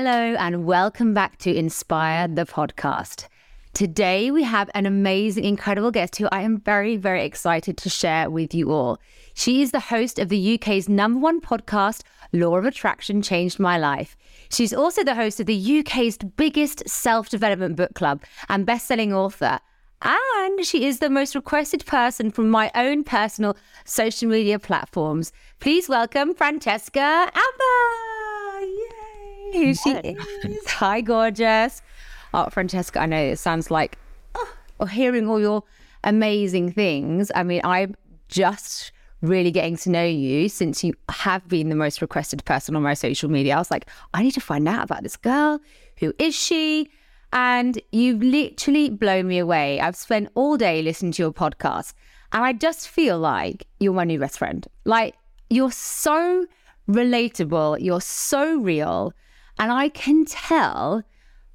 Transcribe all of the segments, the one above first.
Hello, and welcome back to Inspire the podcast. Today, we have an amazing, incredible guest who I am very, very excited to share with you all. She is the host of the UK's number one podcast, Law of Attraction Changed My Life. She's also the host of the UK's biggest self development book club and best selling author. And she is the most requested person from my own personal social media platforms. Please welcome Francesca Amber. She is. Hi, gorgeous. Oh, Francesca, I know it sounds like oh, hearing all your amazing things. I mean, I'm just really getting to know you since you have been the most requested person on my social media. I was like, I need to find out about this girl. Who is she? And you've literally blown me away. I've spent all day listening to your podcast, and I just feel like you're my new best friend. Like, you're so relatable, you're so real. And I can tell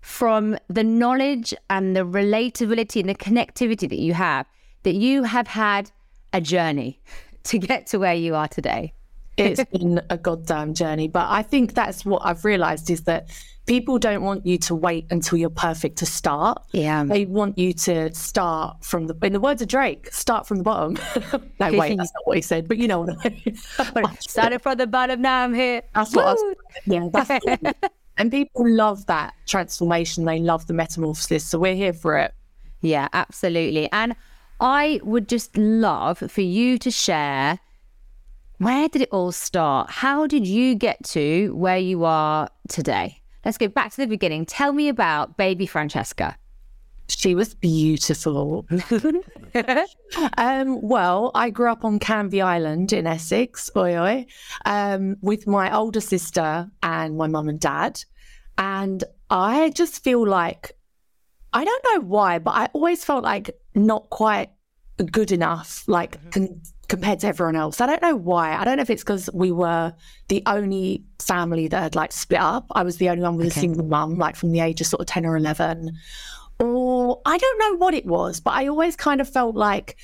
from the knowledge and the relatability and the connectivity that you have that you have had a journey to get to where you are today. It's been a goddamn journey. But I think that's what I've realized is that people don't want you to wait until you're perfect to start. Yeah. They want you to start from the, in the words of Drake, start from the bottom. no, wait, that's not what he said, but you know what I mean. Started from the bottom, now I'm here. That's what I was, yeah, that's And people love that transformation. They love the metamorphosis. So we're here for it. Yeah, absolutely. And I would just love for you to share where did it all start? How did you get to where you are today? Let's go back to the beginning. Tell me about baby Francesca. She was beautiful. um, well, I grew up on Canvey Island in Essex, oi, oi, um, with my older sister and my mum and dad. And I just feel like, I don't know why, but I always felt like not quite good enough, like mm-hmm. con- compared to everyone else. I don't know why. I don't know if it's because we were the only family that had like split up. I was the only one with okay. a single mum, like from the age of sort of 10 or 11. Or I don't know what it was, but I always kind of felt like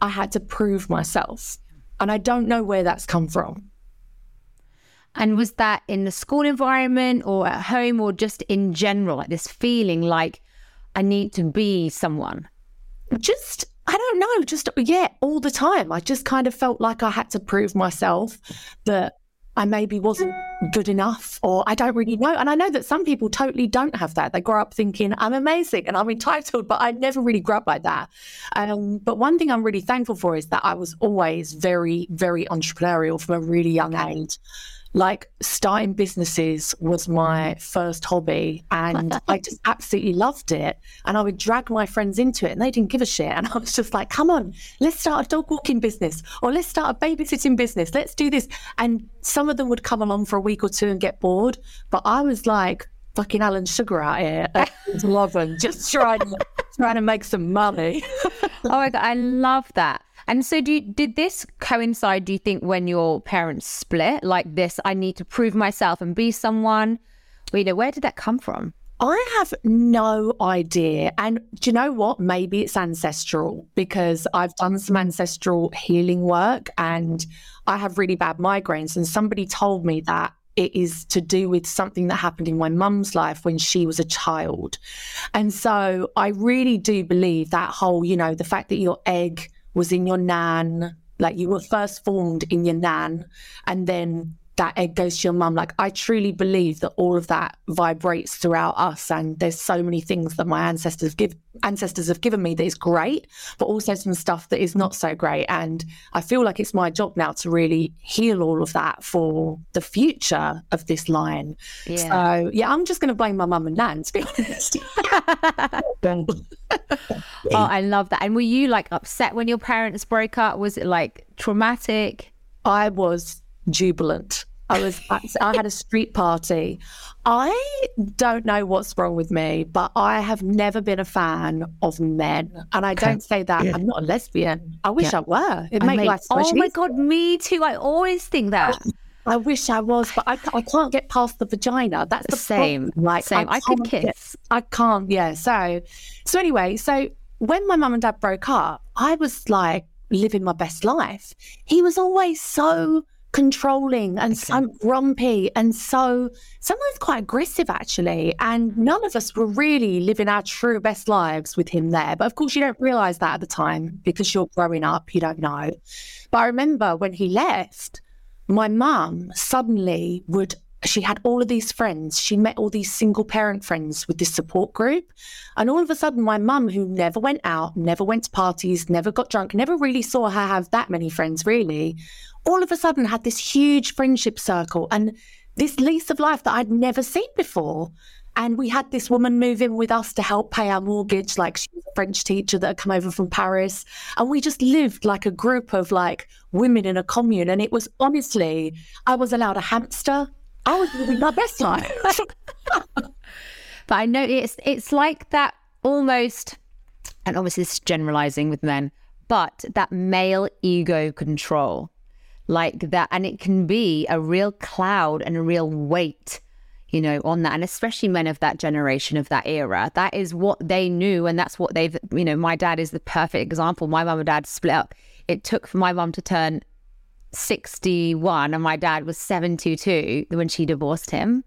I had to prove myself. And I don't know where that's come from. And was that in the school environment or at home or just in general, like this feeling like I need to be someone? Just I don't know, just yeah, all the time. I just kind of felt like I had to prove myself that I maybe wasn't good enough, or I don't really know. And I know that some people totally don't have that. They grow up thinking, I'm amazing and I'm entitled, but I never really grew up like that. Um, but one thing I'm really thankful for is that I was always very, very entrepreneurial from a really young age like starting businesses was my first hobby and I just absolutely loved it. And I would drag my friends into it and they didn't give a shit. And I was just like, come on, let's start a dog walking business or let's start a babysitting business. Let's do this. And some of them would come along for a week or two and get bored. But I was like, fucking Alan Sugar out here at 11, just trying to, trying to make some money. oh my God, I love that. And so, do you, did this coincide? Do you think when your parents split like this? I need to prove myself and be someone. Well, you know, where did that come from? I have no idea. And do you know what? Maybe it's ancestral because I've done some ancestral healing work and I have really bad migraines. And somebody told me that it is to do with something that happened in my mum's life when she was a child. And so I really do believe that whole, you know, the fact that your egg was in your nan, like you were first formed in your nan, and then that egg goes to your mum. Like I truly believe that all of that vibrates throughout us, and there's so many things that my ancestors give ancestors have given me that is great, but also some stuff that is not so great. And I feel like it's my job now to really heal all of that for the future of this line. Yeah. So yeah, I'm just going to blame my mum and nan to be honest. oh, I love that. And were you like upset when your parents broke up? Was it like traumatic? I was jubilant. I was I had a street party. I don't know what's wrong with me, but I have never been a fan of men. And I don't say that yeah. I'm not a lesbian. I wish yeah. I were. It makes life so Oh my god, me too. I always think that. I wish I was, but I, I can't get past the vagina. That's the same. Problem. Like same. I, I could kiss. Get, I can't. Yeah. So, so anyway, so when my mum and dad broke up, I was like living my best life. He was always so controlling and so grumpy and so sometimes quite aggressive actually and none of us were really living our true best lives with him there but of course you don't realize that at the time because you're growing up you don't know but i remember when he left my mum suddenly would she had all of these friends. She met all these single parent friends with this support group. And all of a sudden, my mum, who never went out, never went to parties, never got drunk, never really saw her have that many friends, really, all of a sudden had this huge friendship circle and this lease of life that I'd never seen before. And we had this woman move in with us to help pay our mortgage. Like she was a French teacher that had come over from Paris. And we just lived like a group of like women in a commune. And it was honestly, I was allowed a hamster. I was living my best life. but I know it's it's like that almost and obviously this is generalizing with men, but that male ego control. Like that and it can be a real cloud and a real weight you know, on that. And especially men of that generation, of that era, that is what they knew. And that's what they've, you know, my dad is the perfect example. My mum and dad split up. It took for my mum to turn 61 and my dad was 72 when she divorced him.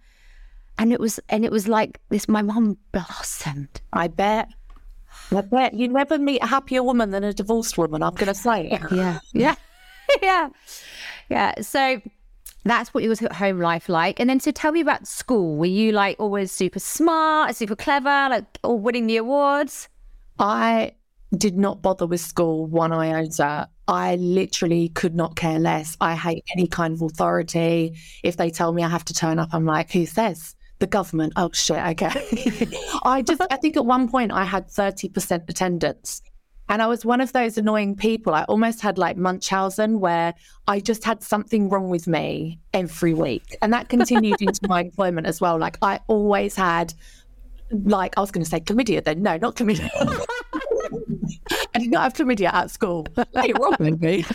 And it was, and it was like this, my mum blossomed. I bet. I bet you never meet a happier woman than a divorced woman. I'm going to say. yeah. Yeah. yeah. Yeah. So that's what was home life like. And then so tell me about school. Were you like always super smart, super clever, like or winning the awards? I did not bother with school one iota. I literally could not care less. I hate any kind of authority. If they tell me I have to turn up, I'm like, who says? The government. Oh shit, okay. I just I think at one point I had 30% attendance. And I was one of those annoying people. I almost had like Munchausen, where I just had something wrong with me every week. And that continued into my employment as well. Like I always had, like, I was going to say chlamydia then. No, not chlamydia. I did not have chlamydia at school. Hey, with me.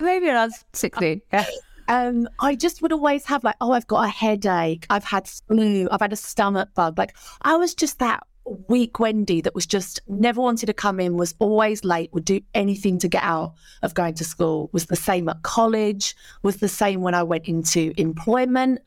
Maybe when I was 16. Yeah. Um, I just would always have like, oh, I've got a headache. I've had flu. I've had a stomach bug. Like I was just that weak Wendy that was just never wanted to come in, was always late, would do anything to get out of going to school, was the same at college, was the same when I went into employment.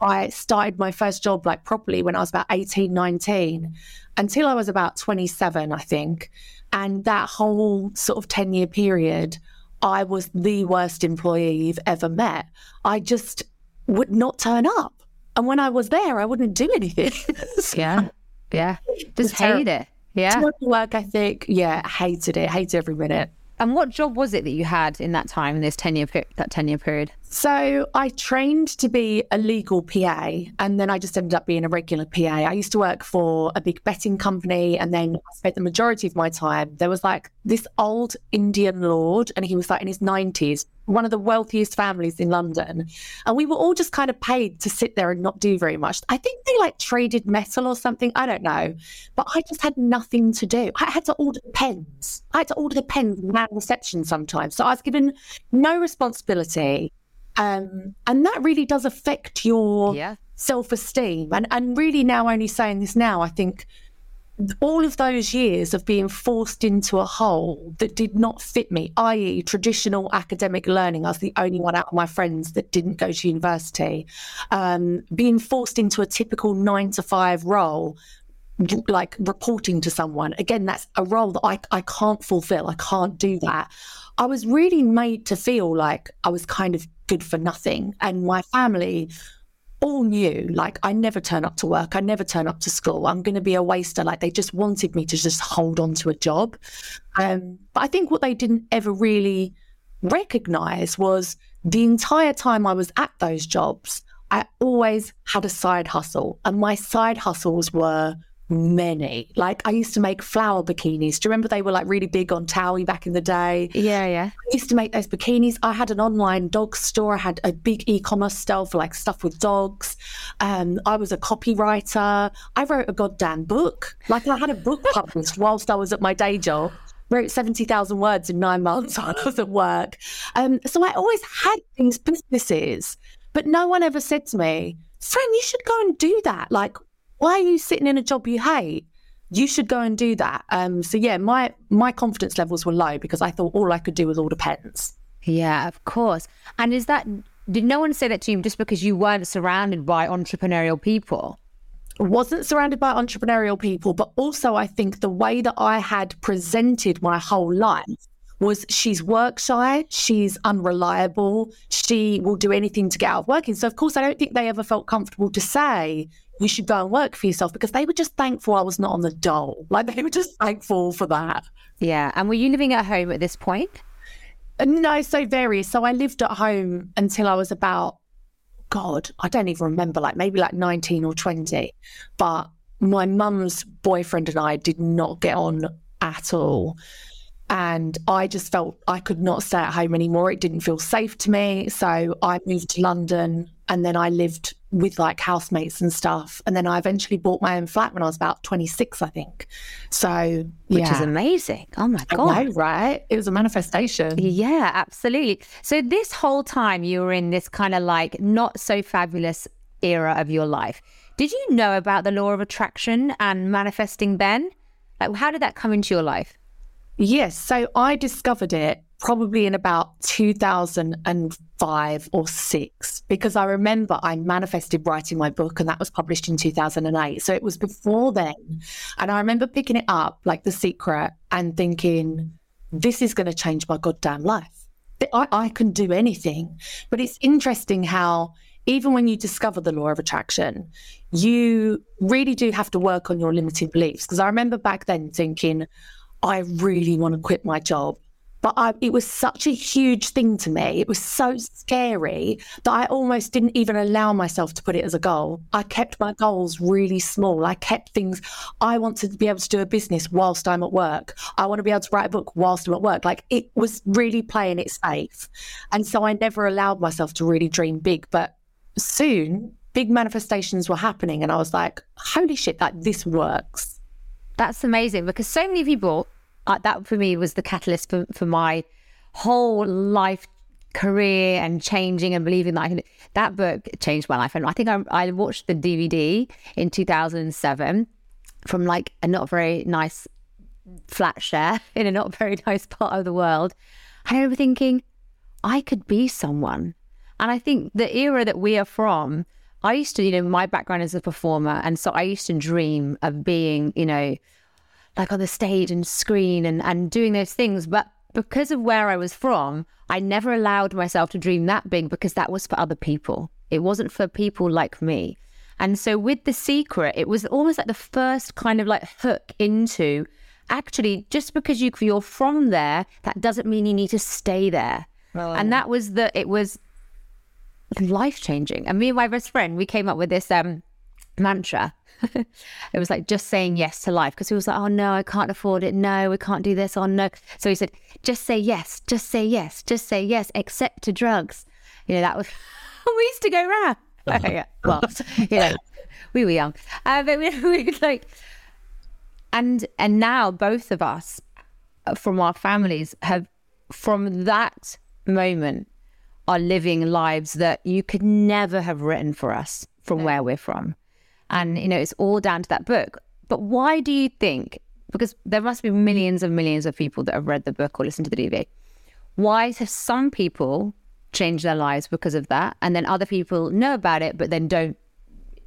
I started my first job like properly when I was about 18, 19 until I was about 27, I think. And that whole sort of 10 year period, I was the worst employee you've ever met. I just would not turn up. And when I was there, I wouldn't do anything. yeah. Yeah. Just hate it. Yeah. Work ethic. Yeah. Hated it. Hated every minute. And what job was it that you had in that time in this 10 year, that 10 year period? So I trained to be a legal PA and then I just ended up being a regular PA. I used to work for a big betting company and then I spent the majority of my time. There was like this old Indian lord and he was like in his 90s, one of the wealthiest families in London. And we were all just kind of paid to sit there and not do very much. I think they like traded metal or something. I don't know. But I just had nothing to do. I had to order the pens. I had to order the pens man reception sometimes. So I was given no responsibility. Um, and that really does affect your yeah. self esteem. And, and really, now only saying this now, I think all of those years of being forced into a hole that did not fit me, i.e., traditional academic learning. I was the only one out of my friends that didn't go to university. Um, being forced into a typical nine to five role, like reporting to someone. Again, that's a role that I, I can't fulfill. I can't do that. I was really made to feel like I was kind of good for nothing. And my family all knew, like, I never turn up to work. I never turn up to school. I'm going to be a waster. Like, they just wanted me to just hold on to a job. Um, but I think what they didn't ever really recognize was the entire time I was at those jobs, I always had a side hustle. And my side hustles were many. Like I used to make flower bikinis. Do you remember they were like really big on Towie back in the day? Yeah, yeah. I used to make those bikinis. I had an online dog store. I had a big e-commerce store for like stuff with dogs. Um, I was a copywriter. I wrote a goddamn book. Like I had a book published whilst I was at my day job. Wrote 70,000 words in nine months while I was at work. Um, so I always had these businesses, but no one ever said to me, friend, you should go and do that. Like, why are you sitting in a job you hate? You should go and do that. Um, so yeah, my my confidence levels were low because I thought all I could do was order pens. Yeah, of course. And is that did no one say that to you just because you weren't surrounded by entrepreneurial people? wasn't surrounded by entrepreneurial people, but also I think the way that I had presented my whole life was she's work shy, she's unreliable, she will do anything to get out of working. So of course I don't think they ever felt comfortable to say you should go and work for yourself because they were just thankful I was not on the dole. Like they were just thankful for that. Yeah. And were you living at home at this point? Uh, no, so various. So I lived at home until I was about God, I don't even remember, like maybe like 19 or 20. But my mum's boyfriend and I did not get on at all. And I just felt I could not stay at home anymore. It didn't feel safe to me. So I moved to London and then I lived with like housemates and stuff. And then I eventually bought my own flat when I was about 26, I think. So, which yeah. is amazing. Oh my God. I know, right? It was a manifestation. Yeah, absolutely. So, this whole time you were in this kind of like not so fabulous era of your life. Did you know about the law of attraction and manifesting then? Like, how did that come into your life? Yes. So I discovered it probably in about 2005 or six, because I remember I manifested writing my book and that was published in 2008. So it was before then. And I remember picking it up, like The Secret, and thinking, this is going to change my goddamn life. I, I can do anything. But it's interesting how even when you discover the law of attraction, you really do have to work on your limiting beliefs. Because I remember back then thinking, I really want to quit my job. But I, it was such a huge thing to me. It was so scary that I almost didn't even allow myself to put it as a goal. I kept my goals really small. I kept things, I want to be able to do a business whilst I'm at work. I want to be able to write a book whilst I'm at work. Like it was really playing it safe. And so I never allowed myself to really dream big. But soon, big manifestations were happening. And I was like, holy shit, like this works. That's amazing because so many people, uh, that for me was the catalyst for, for my whole life career and changing and believing that I can. That book changed my life. And I think I, I watched the DVD in 2007 from like a not very nice flat share in a not very nice part of the world. I remember thinking, I could be someone. And I think the era that we are from, I used to, you know, my background as a performer. And so I used to dream of being, you know, like on the stage and screen and, and doing those things. But because of where I was from, I never allowed myself to dream that big because that was for other people. It wasn't for people like me. And so with The Secret, it was almost like the first kind of like hook into actually just because you, you're from there, that doesn't mean you need to stay there. Well, and that was the, it was life changing. And me and my best friend, we came up with this um, mantra. it was like just saying yes to life because he was like, oh no, I can't afford it. No, we can't do this. Oh no. So he said, just say yes, just say yes, just say yes, except to drugs. You know, that was, we used to go around. yeah. Well, you know, we were young. Uh, but we, we like, and, and now both of us uh, from our families have, from that moment, are living lives that you could never have written for us from where we're from. And, you know, it's all down to that book. But why do you think, because there must be millions and millions of people that have read the book or listened to the DVD, why have some people changed their lives because of that? And then other people know about it, but then don't,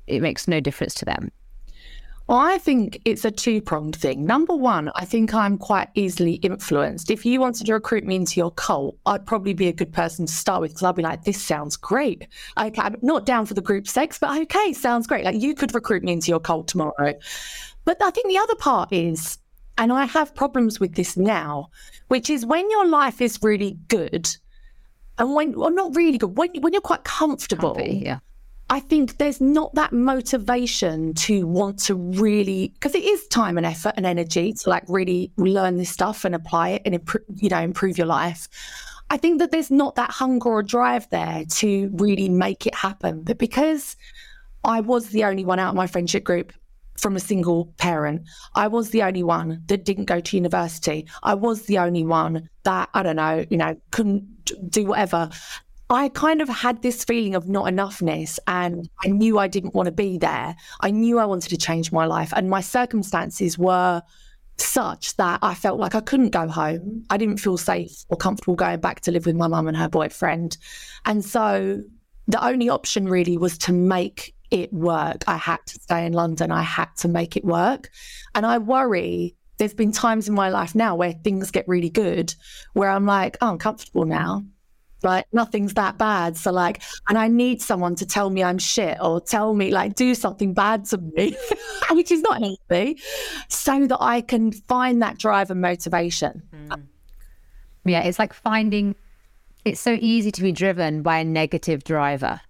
it makes no difference to them. I think it's a two pronged thing. Number one, I think I'm quite easily influenced. If you wanted to recruit me into your cult, I'd probably be a good person to start with because I'd be like, this sounds great. Okay, I'm not down for the group sex, but okay, sounds great. Like you could recruit me into your cult tomorrow. But I think the other part is, and I have problems with this now, which is when your life is really good and when, well, not really good, when, when you're quite comfortable. Comfy, yeah I think there's not that motivation to want to really, because it is time and effort and energy to like really learn this stuff and apply it and improve, you know, improve your life. I think that there's not that hunger or drive there to really make it happen. But because I was the only one out of my friendship group from a single parent, I was the only one that didn't go to university. I was the only one that, I don't know, you know, couldn't do whatever. I kind of had this feeling of not enoughness and I knew I didn't want to be there. I knew I wanted to change my life and my circumstances were such that I felt like I couldn't go home. I didn't feel safe or comfortable going back to live with my mum and her boyfriend. And so the only option really was to make it work. I had to stay in London. I had to make it work. And I worry there's been times in my life now where things get really good, where I'm like, oh, I'm comfortable now. Like nothing's that bad. So like, and I need someone to tell me I'm shit or tell me like do something bad to me, which is not healthy, so that I can find that drive and motivation. Mm. Yeah, it's like finding. It's so easy to be driven by a negative driver,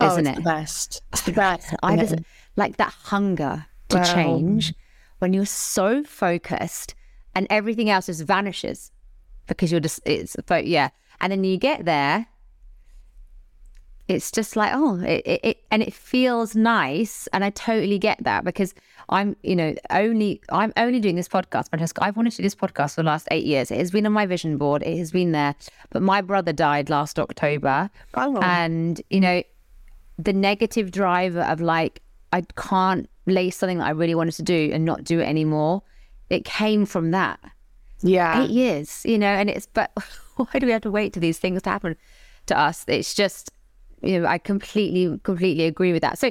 oh, isn't oh, it? The best. It's the best. I just like that hunger to well, change when you're so focused and everything else just vanishes because you're just it's yeah and then you get there it's just like oh it, it, it, and it feels nice. And i totally get that because i'm you know only i'm only doing this podcast francesca. I've wanted to do this podcast for the last eight years. It has been on my vision board. It has been there. But my brother died last october. Oh. and you know the negative driver of like i can't lay something that i really wanted to do and not do it anymore. It came from that. Yeah. Eight years you know and it's but why do we have to wait for these things to happen to us? It's just, you know, I completely, completely agree with that. So,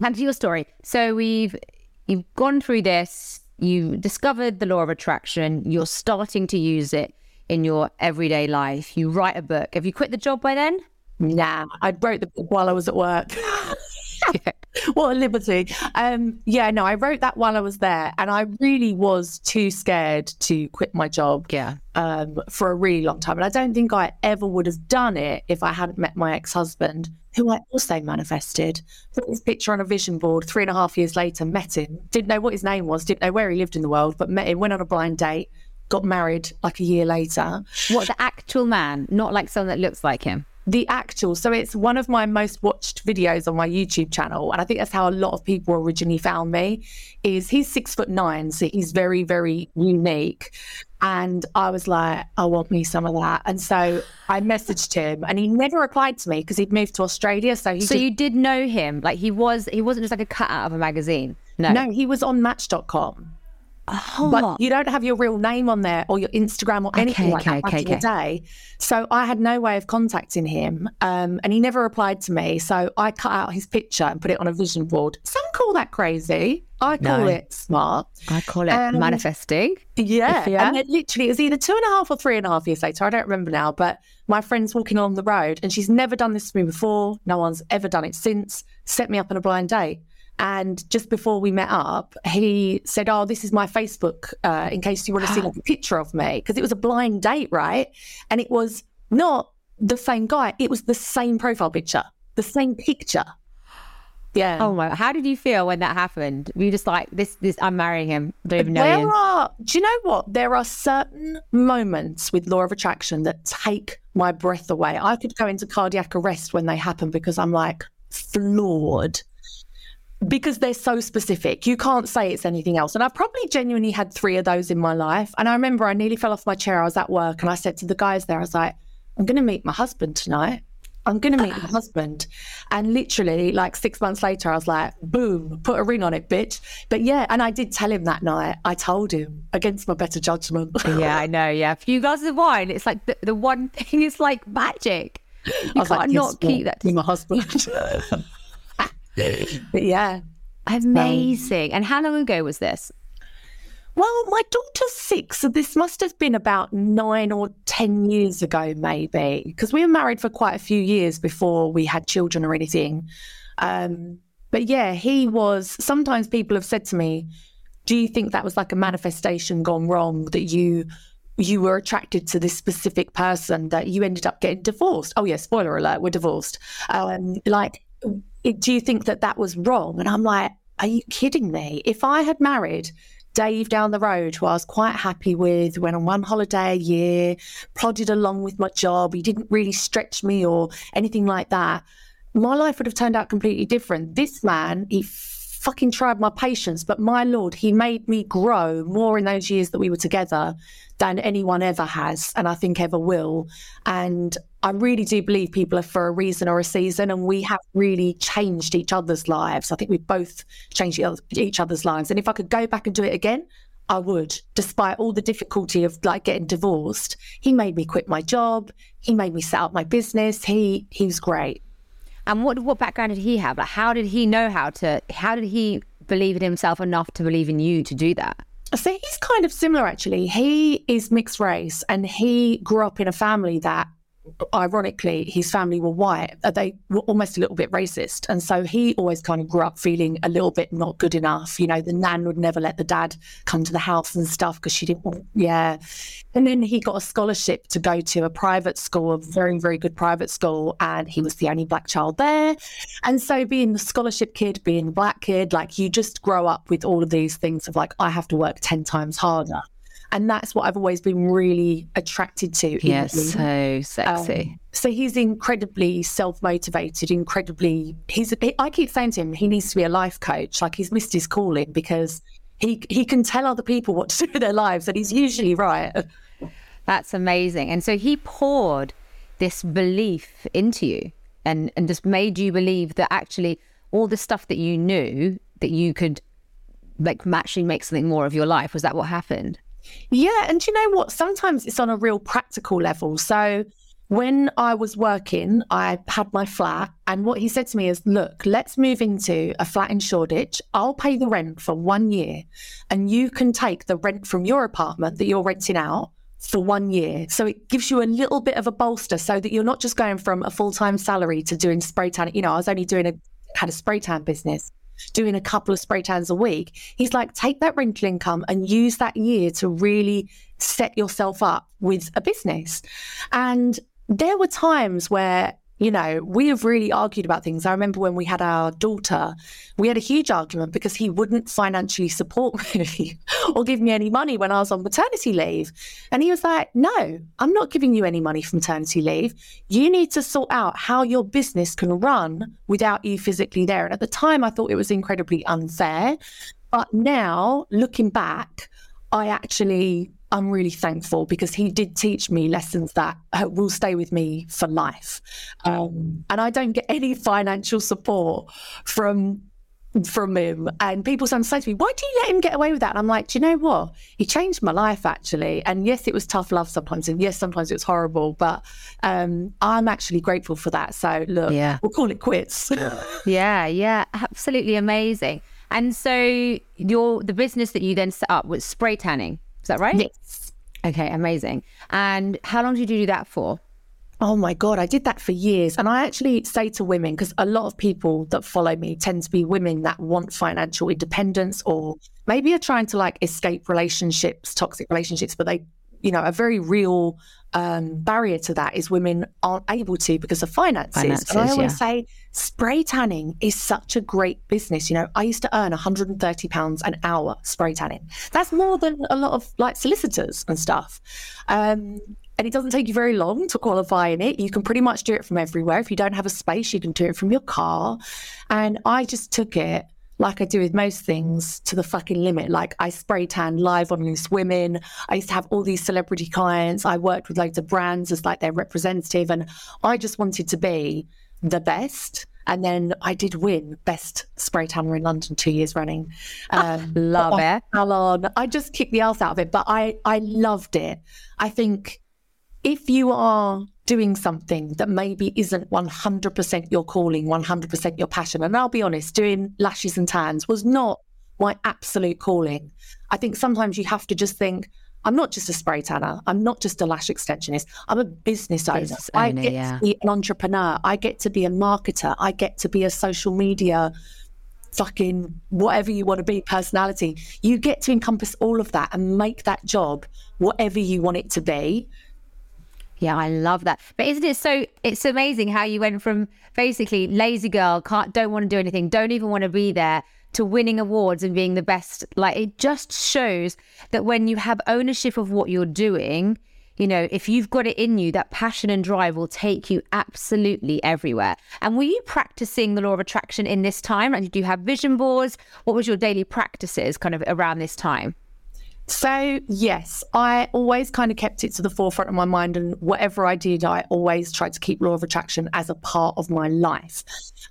back to your story. So we've you've gone through this. You've discovered the law of attraction. You're starting to use it in your everyday life. You write a book. Have you quit the job by then? Nah, I wrote the book while I was at work. what a liberty. Um, yeah, no, I wrote that while I was there, and I really was too scared to quit my job. Yeah. Um, for a really long time, and I don't think I ever would have done it if I hadn't met my ex-husband, who I also manifested. Put his picture on a vision board. Three and a half years later, met him. Didn't know what his name was. Didn't know where he lived in the world, but met him. Went on a blind date. Got married like a year later. What the actual man, not like someone that looks like him the actual so it's one of my most watched videos on my youtube channel and i think that's how a lot of people originally found me is he's six foot nine so he's very very unique. And i was like i want me some of that. And so i messaged him and he never replied to me because he'd moved to australia so he so you did know him? Like he was he wasn't just like a cut out of a magazine? No. No he was on match.com Oh. But you don't have your real name on there or your Instagram or anything okay, like okay, that back okay, in the day. So I had no way of contacting him, um, and he never replied to me. So I cut out his picture and put it on a vision board. Some call that crazy. I call no. it smart. I call it um, manifesting. Yeah. yeah. And it literally, it was either two and a half or three and a half years later. I don't remember now. But my friend's walking along the road and she's never done this to me before. No one's ever done it since. Set me up on a blind date. And just before we met up, he said, Oh, this is my Facebook uh, in case you want to see like a picture of me. Because it was a blind date, right? And it was not the same guy, it was the same profile picture, the same picture. Yeah. Oh my! How did you feel when that happened? Were you just like this? This I'm marrying him. Don't even know there you. are. Do you know what? There are certain moments with law of attraction that take my breath away. I could go into cardiac arrest when they happen because I'm like floored because they're so specific. You can't say it's anything else. And I've probably genuinely had three of those in my life. And I remember I nearly fell off my chair. I was at work and I said to the guys there, I was like, I'm going to meet my husband tonight. I'm going to meet my husband. And literally, like six months later, I was like, boom, put a ring on it, bitch. But yeah, and I did tell him that night. I told him against my better judgment. yeah, I know. Yeah. A few glasses of wine, it's like the, the one thing is like magic. You I was can't like, not keep that. To my husband. but yeah. Amazing. Um, and how long ago was this? Well, my daughter's six, so this must have been about nine or 10 years ago, maybe, because we were married for quite a few years before we had children or anything. Um, but yeah, he was. Sometimes people have said to me, Do you think that was like a manifestation gone wrong that you you were attracted to this specific person that you ended up getting divorced. Oh yeah, spoiler alert, we're divorced. Um, like do you think that that was wrong? And I'm like, are you kidding me? If I had married Dave down the road, who I was quite happy with, went on one holiday a year, plodded along with my job, he didn't really stretch me or anything like that, my life would have turned out completely different. This man, he fucking tried my patience, but my lord, he made me grow more in those years that we were together than anyone ever has, and I think ever will. And I really do believe people are for a reason or a season, and we have really changed each other's lives. I think we've both changed each other's lives. And if I could go back and do it again, I would, despite all the difficulty of like getting divorced. He made me quit my job. He made me set up my business. He he was great. And what what background did he have? Like, how did he know how to? How did he believe in himself enough to believe in you to do that? So he's kind of similar, actually. He is mixed race, and he grew up in a family that ironically, his family were white. Uh, they were almost a little bit racist. And so he always kind of grew up feeling a little bit not good enough. You know, the nan would never let the dad come to the house and stuff because she didn't want, yeah. And then he got a scholarship to go to a private school, a very, very good private school. And he was the only black child there. And so being the scholarship kid, being the black kid, like you just grow up with all of these things of like, I have to work 10 times harder and that's what I've always been really attracted to. Yes, so sexy. Um, so he's incredibly self motivated, incredibly. He's. I keep saying to him, he needs to be a life coach. Like he's missed his calling because he he can tell other people what to do with their lives, and he's usually right. That's amazing. And so he poured this belief into you, and and just made you believe that actually all the stuff that you knew that you could like actually make something more of your life. Was that what happened? Yeah. And you know what? Sometimes it's on a real practical level. So when I was working, I had my flat, and what he said to me is, Look, let's move into a flat in Shoreditch. I'll pay the rent for one year, and you can take the rent from your apartment that you're renting out for one year. So it gives you a little bit of a bolster so that you're not just going from a full time salary to doing spray tan. You know, I was only doing a, had a spray tan business doing a couple of spray tans a week. He's like, take that rental income and use that year to really set yourself up with a business. And there were times where you know, we have really argued about things. I remember when we had our daughter, we had a huge argument because he wouldn't financially support me or give me any money when I was on maternity leave. And he was like, No, I'm not giving you any money for maternity leave. You need to sort out how your business can run without you physically there. And at the time, I thought it was incredibly unfair. But now, looking back, I actually I'm really thankful because he did teach me lessons that uh, will stay with me for life. Um, and I don't get any financial support from from him. And people sometimes say to me, "Why do you let him get away with that?" And I'm like, "Do you know what? He changed my life actually. And yes, it was tough love sometimes, and yes, sometimes it was horrible. But um, I'm actually grateful for that. So look, yeah. we'll call it quits. yeah, yeah, absolutely amazing. And so your the business that you then set up was spray tanning. Is that right? Yes. Okay, amazing. And how long did you do that for? Oh my God, I did that for years. And I actually say to women, because a lot of people that follow me tend to be women that want financial independence or maybe are trying to like escape relationships, toxic relationships, but they you know, a very real um, barrier to that is women aren't able to because of finances. finances and I always yeah. say spray tanning is such a great business. You know, I used to earn 130 pounds an hour spray tanning. That's more than a lot of like solicitors and stuff. Um, and it doesn't take you very long to qualify in it. You can pretty much do it from everywhere. If you don't have a space, you can do it from your car. And I just took it like I do with most things, to the fucking limit. Like I spray tan live on Loose Women. I used to have all these celebrity clients. I worked with loads of brands as like their representative, and I just wanted to be the best. And then I did win best spray tanner in London two years running. Um, Love it. Salon. I just kicked the ass out of it, but I I loved it. I think if you are doing something that maybe isn't 100% your calling, 100% your passion. And I'll be honest, doing lashes and tans was not my absolute calling. I think sometimes you have to just think, I'm not just a spray tanner. I'm not just a lash extensionist. I'm a business owner. Business owner I get yeah. to be an entrepreneur. I get to be a marketer. I get to be a social media fucking whatever you want to be personality. You get to encompass all of that and make that job whatever you want it to be. Yeah, I love that. But isn't it so? It's amazing how you went from basically lazy girl, can't, don't want to do anything, don't even want to be there, to winning awards and being the best. Like it just shows that when you have ownership of what you're doing, you know, if you've got it in you, that passion and drive will take you absolutely everywhere. And were you practicing the law of attraction in this time? Like, did you have vision boards? What was your daily practices kind of around this time? So, yes, I always kind of kept it to the forefront of my mind. And whatever I did, I always tried to keep law of attraction as a part of my life.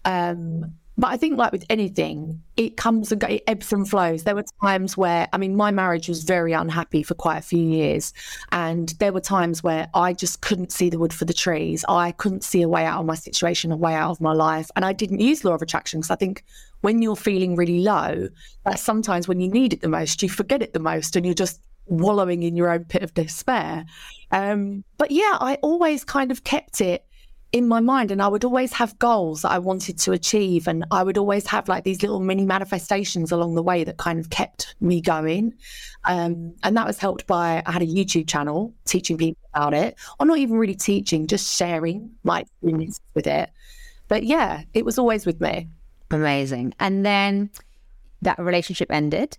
Um, but I think, like with anything, it comes and it ebbs and flows. There were times where, I mean, my marriage was very unhappy for quite a few years. And there were times where I just couldn't see the wood for the trees. I couldn't see a way out of my situation, a way out of my life. And I didn't use law of attraction because I think when you're feeling really low, that sometimes when you need it the most, you forget it the most and you're just wallowing in your own pit of despair. Um, but yeah, I always kind of kept it in my mind and I would always have goals that I wanted to achieve and I would always have like these little mini manifestations along the way that kind of kept me going. Um, and that was helped by I had a YouTube channel teaching people about it or not even really teaching just sharing my experience with it. But yeah it was always with me. Amazing. And then that relationship ended.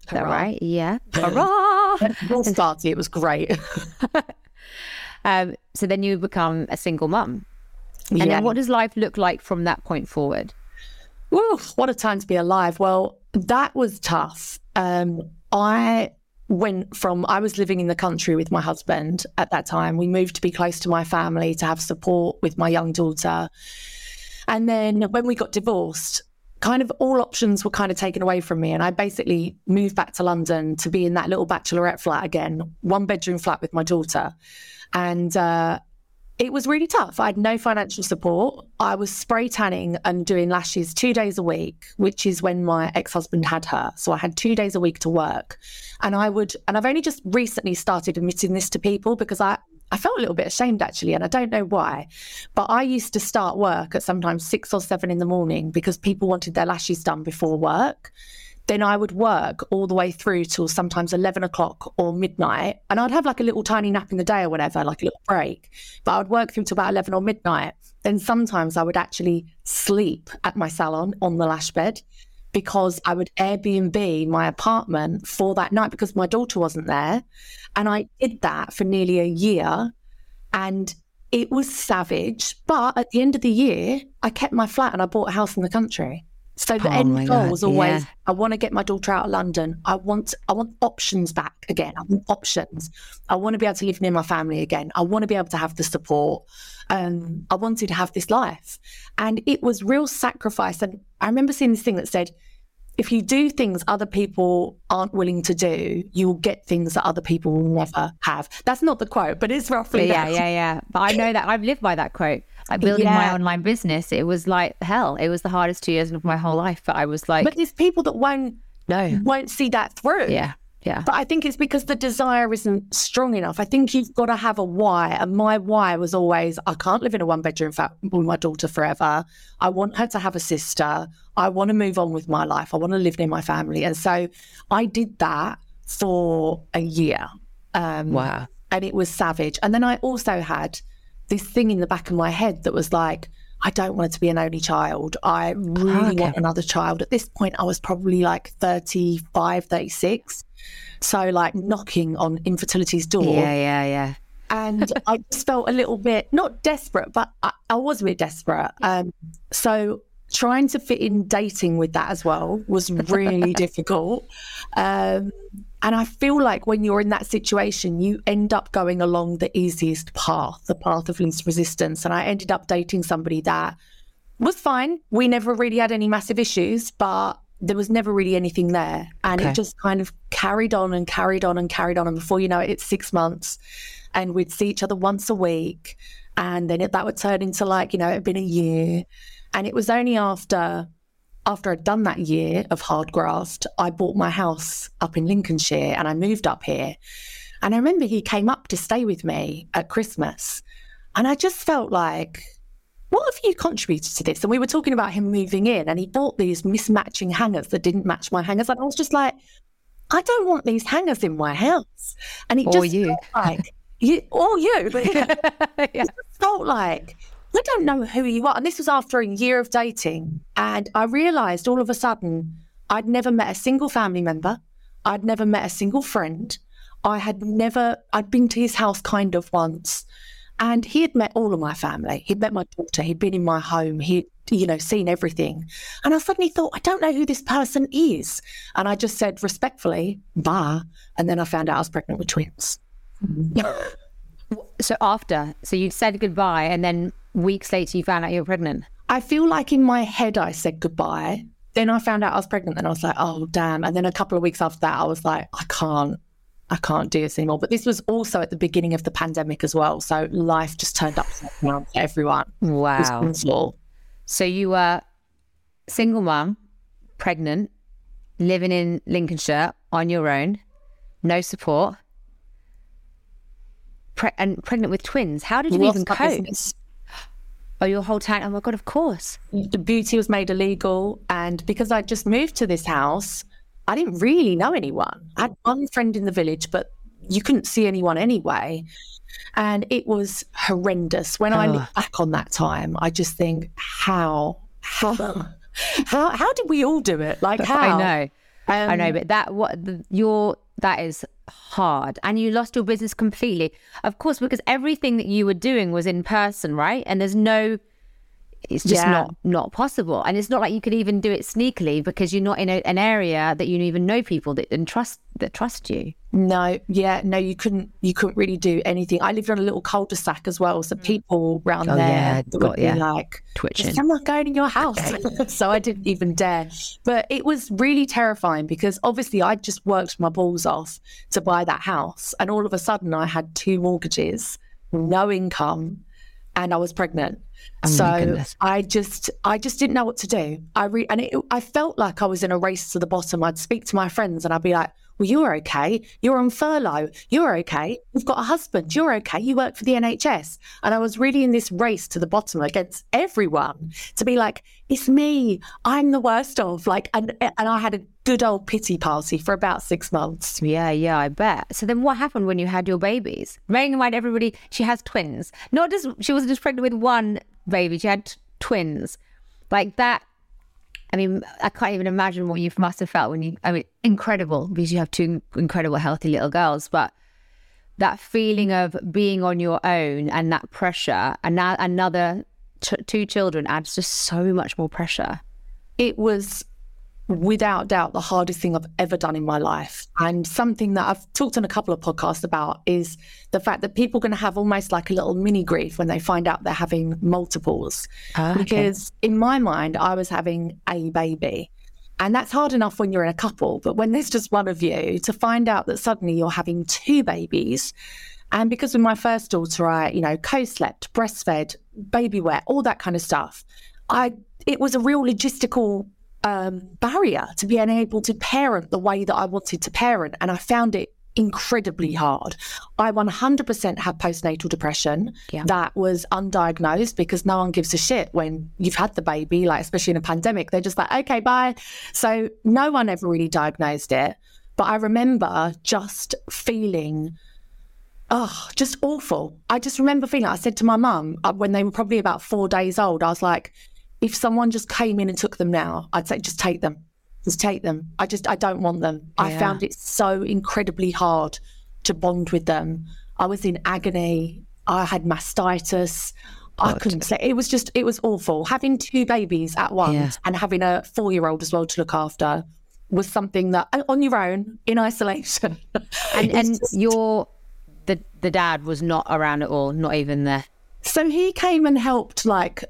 Is that right? Yeah. Hurrah! It started. It was great Um, so then you become a single mum. And yeah. then what does life look like from that point forward? What a time to be alive. Well, that was tough. Um, I went from, I was living in the country with my husband at that time. We moved to be close to my family, to have support with my young daughter. And then when we got divorced, kind of all options were kind of taken away from me. And I basically moved back to London to be in that little bachelorette flat again, one bedroom flat with my daughter. And uh, it was really tough. I had no financial support. I was spray tanning and doing lashes two days a week, which is when my ex husband had her. So I had two days a week to work. And I would, and I've only just recently started admitting this to people because I, I felt a little bit ashamed actually, and I don't know why. But I used to start work at sometimes six or seven in the morning because people wanted their lashes done before work then I would work all the way through till sometimes 11 o'clock or midnight. And I'd have like a little tiny nap in the day or whatever, like a little break. But I would work through till about 11 or midnight. Then sometimes I would actually sleep at my salon on the lash bed because I would Airbnb my apartment for that night because my daughter wasn't there. And I did that for nearly a year. And it was savage. But at the end of the year, I kept my flat and I bought a house in the country. So the oh end goal was always, yeah. I want to get my daughter out of London. I want, I want options back again. I want options. I want to be able to live near my family again. I want to be able to have the support. Um, I wanted to have this life, and it was real sacrifice. And I remember seeing this thing that said, if you do things other people aren't willing to do, you will get things that other people will never have. That's not the quote, but it's roughly. But yeah, that. yeah, yeah. But I know that I've lived by that quote like building yeah. my online business, it was like hell. It was the hardest two years of my whole life. But I was like, but there's people that won't no won't see that through. Yeah. Yeah. But I think it's because the desire isn't strong enough. I think you've got to have a why. And my why was always I can't live in a one bedroom flat with my daughter forever. I want her to have a sister. I want to move on with my life. I want to live near my family. And so I did that for a year. Um, wow. And it was savage. And then I also had this thing in the back of my head that was like, I don't want it to be an only child. I really okay. want another child. At this point, I was probably like 35, 36. So, like, knocking on infertility's door. Yeah, yeah, yeah. And I just felt a little bit, not desperate, but I, I was a bit desperate. Um, so, trying to fit in dating with that as well was really difficult. Um, and I feel like when you're in that situation, you end up going along the easiest path, the path of least resistance. And I ended up dating somebody that was fine. We never really had any massive issues, but there was never really anything there. And okay. it just kind of carried on and carried on and carried on. And before you know it, it's six months. And we'd see each other once a week. And then it, that would turn into like, you know, it had been a year. And it was only after after I'd done that year of hard graft, I bought my house up in Lincolnshire and I moved up here. And I remember he came up to stay with me at Christmas. And I just felt like, what have you contributed to this? And we were talking about him moving in and he bought these mismatching hangers that didn't match my hangers. And I was just like, I don't want these hangers in my house. And it or just you. felt like, you, or you, but yeah, it felt like I don't know who you are. And this was after a year of dating. And I realized all of a sudden I'd never met a single family member. I'd never met a single friend. I had never, I'd been to his house kind of once. And he had met all of my family. He'd met my daughter. He'd been in my home. He'd, you know, seen everything. And I suddenly thought, I don't know who this person is. And I just said respectfully, bah. And then I found out I was pregnant with twins. so after, so you said goodbye and then weeks later you found out you were pregnant? I feel like in my head I said goodbye. Then I found out I was pregnant and I was like, oh, damn. And then a couple of weeks after that, I was like, I can't, I can't do this anymore. But this was also at the beginning of the pandemic as well. So life just turned upside down for everyone. Wow. So you were single mom, pregnant, living in Lincolnshire on your own, no support, pre- and pregnant with twins. How did you Lost even cope? Oh, your whole time. Oh my god, of course. The beauty was made illegal. And because I just moved to this house, I didn't really know anyone. I had one friend in the village, but you couldn't see anyone anyway. And it was horrendous. When I Oh. look back on that time, I just think, how, how, how, how did we all do it? Like, how? I know. I know, Um, but that what the, your that is hard, and you lost your business completely. Of course, because everything that you were doing was in person, right? And there's no, it's just Yeah. not not possible, and it's not like you could even do it sneakily because you're not in a, an area that you even know people that and trust that trust you. No, yeah, no, you couldn't. You couldn't really do anything. I lived on a little cul-de-sac as well, so mm. people round Oh, there yeah, that got would be ya. like, Twitching. "Is someone going in your house?" so I didn't even dare. But it was really terrifying because obviously I just worked my balls off to buy that house, and all of a sudden I had two mortgages, no income, and I was pregnant. Oh, so. I just, I just didn't know what to do. I re- and it, I felt like I was in a race to the bottom. I'd speak to my friends and I'd be like, "Well, you're okay. You're on furlough. You're okay. You've got a husband. You're okay. You work for the NHS." And I was really in this race to the bottom against everyone to be like, "It's me. I'm the worst of." Like, and and I had a good old pity party for about six months. Yeah, yeah, I bet. So then, what happened when you had your babies? Bearing in mind, everybody she has twins. Not just she wasn't just pregnant with one baby; she had t- twins. Like that. I mean, I can't even imagine what you must have felt when you. I mean, incredible because you have two incredible, healthy little girls. But that feeling of being on your own and that pressure, and now another ch- two children adds just so much more pressure. it was without doubt the hardest thing I've ever done in my life. And something that I've talked on a couple of podcasts about is the fact that people are going to have almost like a little mini grief when they find out they're having multiples. Ah, okay. Because in my mind, I was having a baby. And that's hard enough when you're in a couple. But when there's just one of you, to find out that suddenly you're having two babies. And because with my first daughter, I, you know, co-slept, breastfed, baby wear, all that kind of stuff. I it was a real logistical um, barrier to being able to parent the way that I wanted to parent, and I found it incredibly hard. I 100% had postnatal depression Yeah. that was undiagnosed because no one gives a shit when you've had the baby, like especially in a pandemic. They're just like, okay, bye. So no one ever really diagnosed it. But I remember just feeling oh, just awful. I just remember feeling, I said to my mum uh, when they were probably about four days old, I was like, if someone just came in and took them now, I'd say, just take them. Just take them. I just, I don't want them. I found it so incredibly hard to bond with them. I was in agony. I had mastitis. I couldn't say it was just it was awful. Having two babies at once Yeah. and having a four year old as well to look after was something that on your own in isolation. And and just- your the the dad was not around at all, not even there. So he came and helped like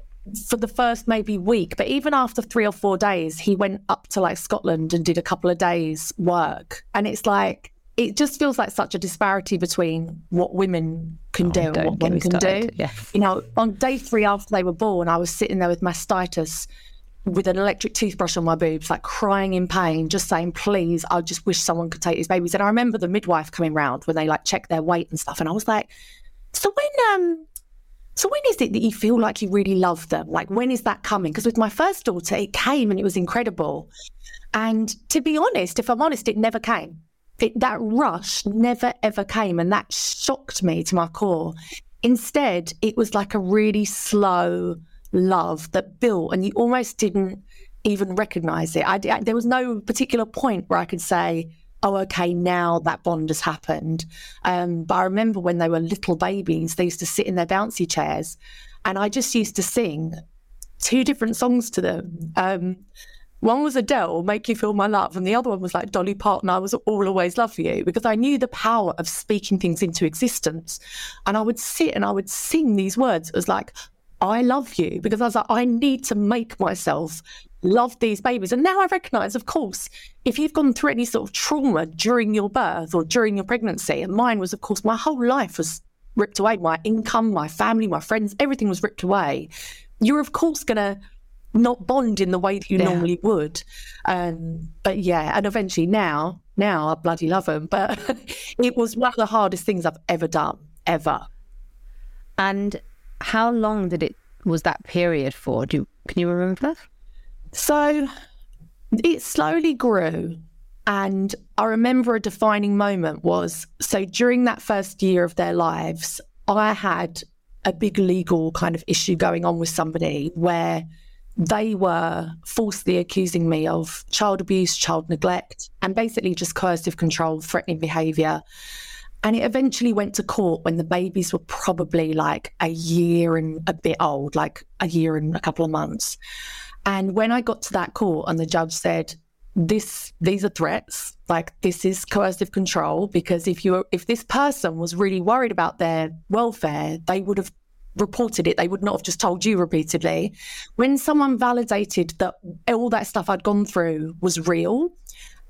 for the first maybe week, but even after three or four days, he went up to like Scotland and did a couple of days work. And it's like it just feels like such a disparity between what women can do and Oh, what men me can do. yeah. You know, on day three after they were born, I was sitting there with mastitis with an electric toothbrush on my boobs, like crying in pain, just saying, please, I just wish someone could take these babies. And I remember the midwife coming round when they like check their weight and stuff. And I was like, so when um so when is it that you feel like you really love them? Like when is that coming? Because with my first daughter, it came and it was incredible. And to be honest, if I'm honest, it never came. It, that rush never ever came, and that shocked me to my core. Instead, it was like a really slow love that built, and you almost didn't even recognize it. I, I- there was no particular point where I could say, "Oh, okay, now that bond has happened." Um, but I remember when they were little babies, they used to sit in their bouncy chairs, and I just used to sing two different songs to them. Um, one was Adele, Make You Feel My Love, and the other one was like Dolly Parton, I Was All Always Love For You, because I knew the power of speaking things into existence. And I would sit and I would sing these words It was like, I love you because I was like, I need to make myself love these babies. And now I recognize, of course, if you've gone through any sort of trauma during your birth or during your pregnancy, and mine was, of course, my whole life was ripped away my income, my family, my friends, everything was ripped away. You're, of course, going to not bond in the way that you yeah. normally would. Um, but yeah, and eventually now, now I bloody love them. But it was one of the hardest things I've ever done, ever. And how long did it was that period for? Do can you remember? that? So it slowly grew. And I remember a defining moment was so during that first year of their lives, I had a big legal kind of issue going on with somebody where they were falsely accusing me of child abuse, child neglect, and basically just coercive control, threatening behavior. And it eventually went to court when the babies were probably like a year and a bit old, like a year and a couple of months. And when I got to that court and the judge said, this these are threats. Like this is coercive control because if you if this person was really worried about their welfare they would have reported it. They would not have just told you repeatedly. When someone validated that all that stuff i'd gone through was real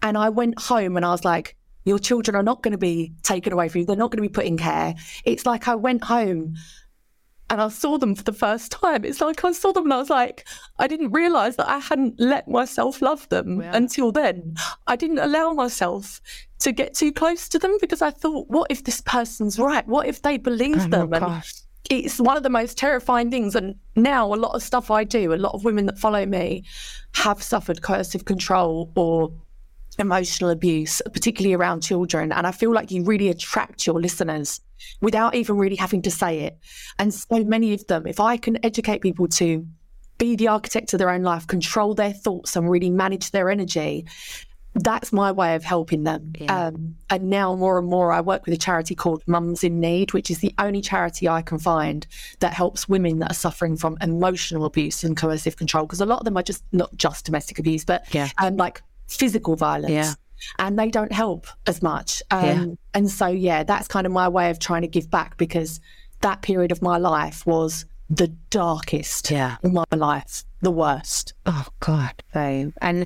and i went home and i was like your children are not going to be taken away from you they're not going to be put in care it's like i went home and I saw them for the first time. It's like I saw them and I was like, I didn't realize that I hadn't let myself love them yeah. until then. I didn't allow myself to get too close to them because I thought, what if this person's right? What if they believe oh them? And it's one of the most terrifying things. And now, a lot of stuff I do, a lot of women that follow me have suffered coercive control or emotional abuse, particularly around children. And I feel like you really attract your listeners without even really having to say it. And so many of them, if I can educate people to be the architect of their own life, control their thoughts, and really manage their energy, that's my way of helping them. Yeah. Um, and now more and more, I work with a charity called Mums in Need, which is the only charity I can find that helps women that are suffering from emotional abuse and coercive control. Because a lot of them are just not just domestic abuse, but yeah. um, like physical violence. Yeah and they don't help as much. Um, yeah. And so, yeah, that's kind of my way of trying to give back because that period of my life was the darkest yeah. in my life, the worst. Oh God, babe. And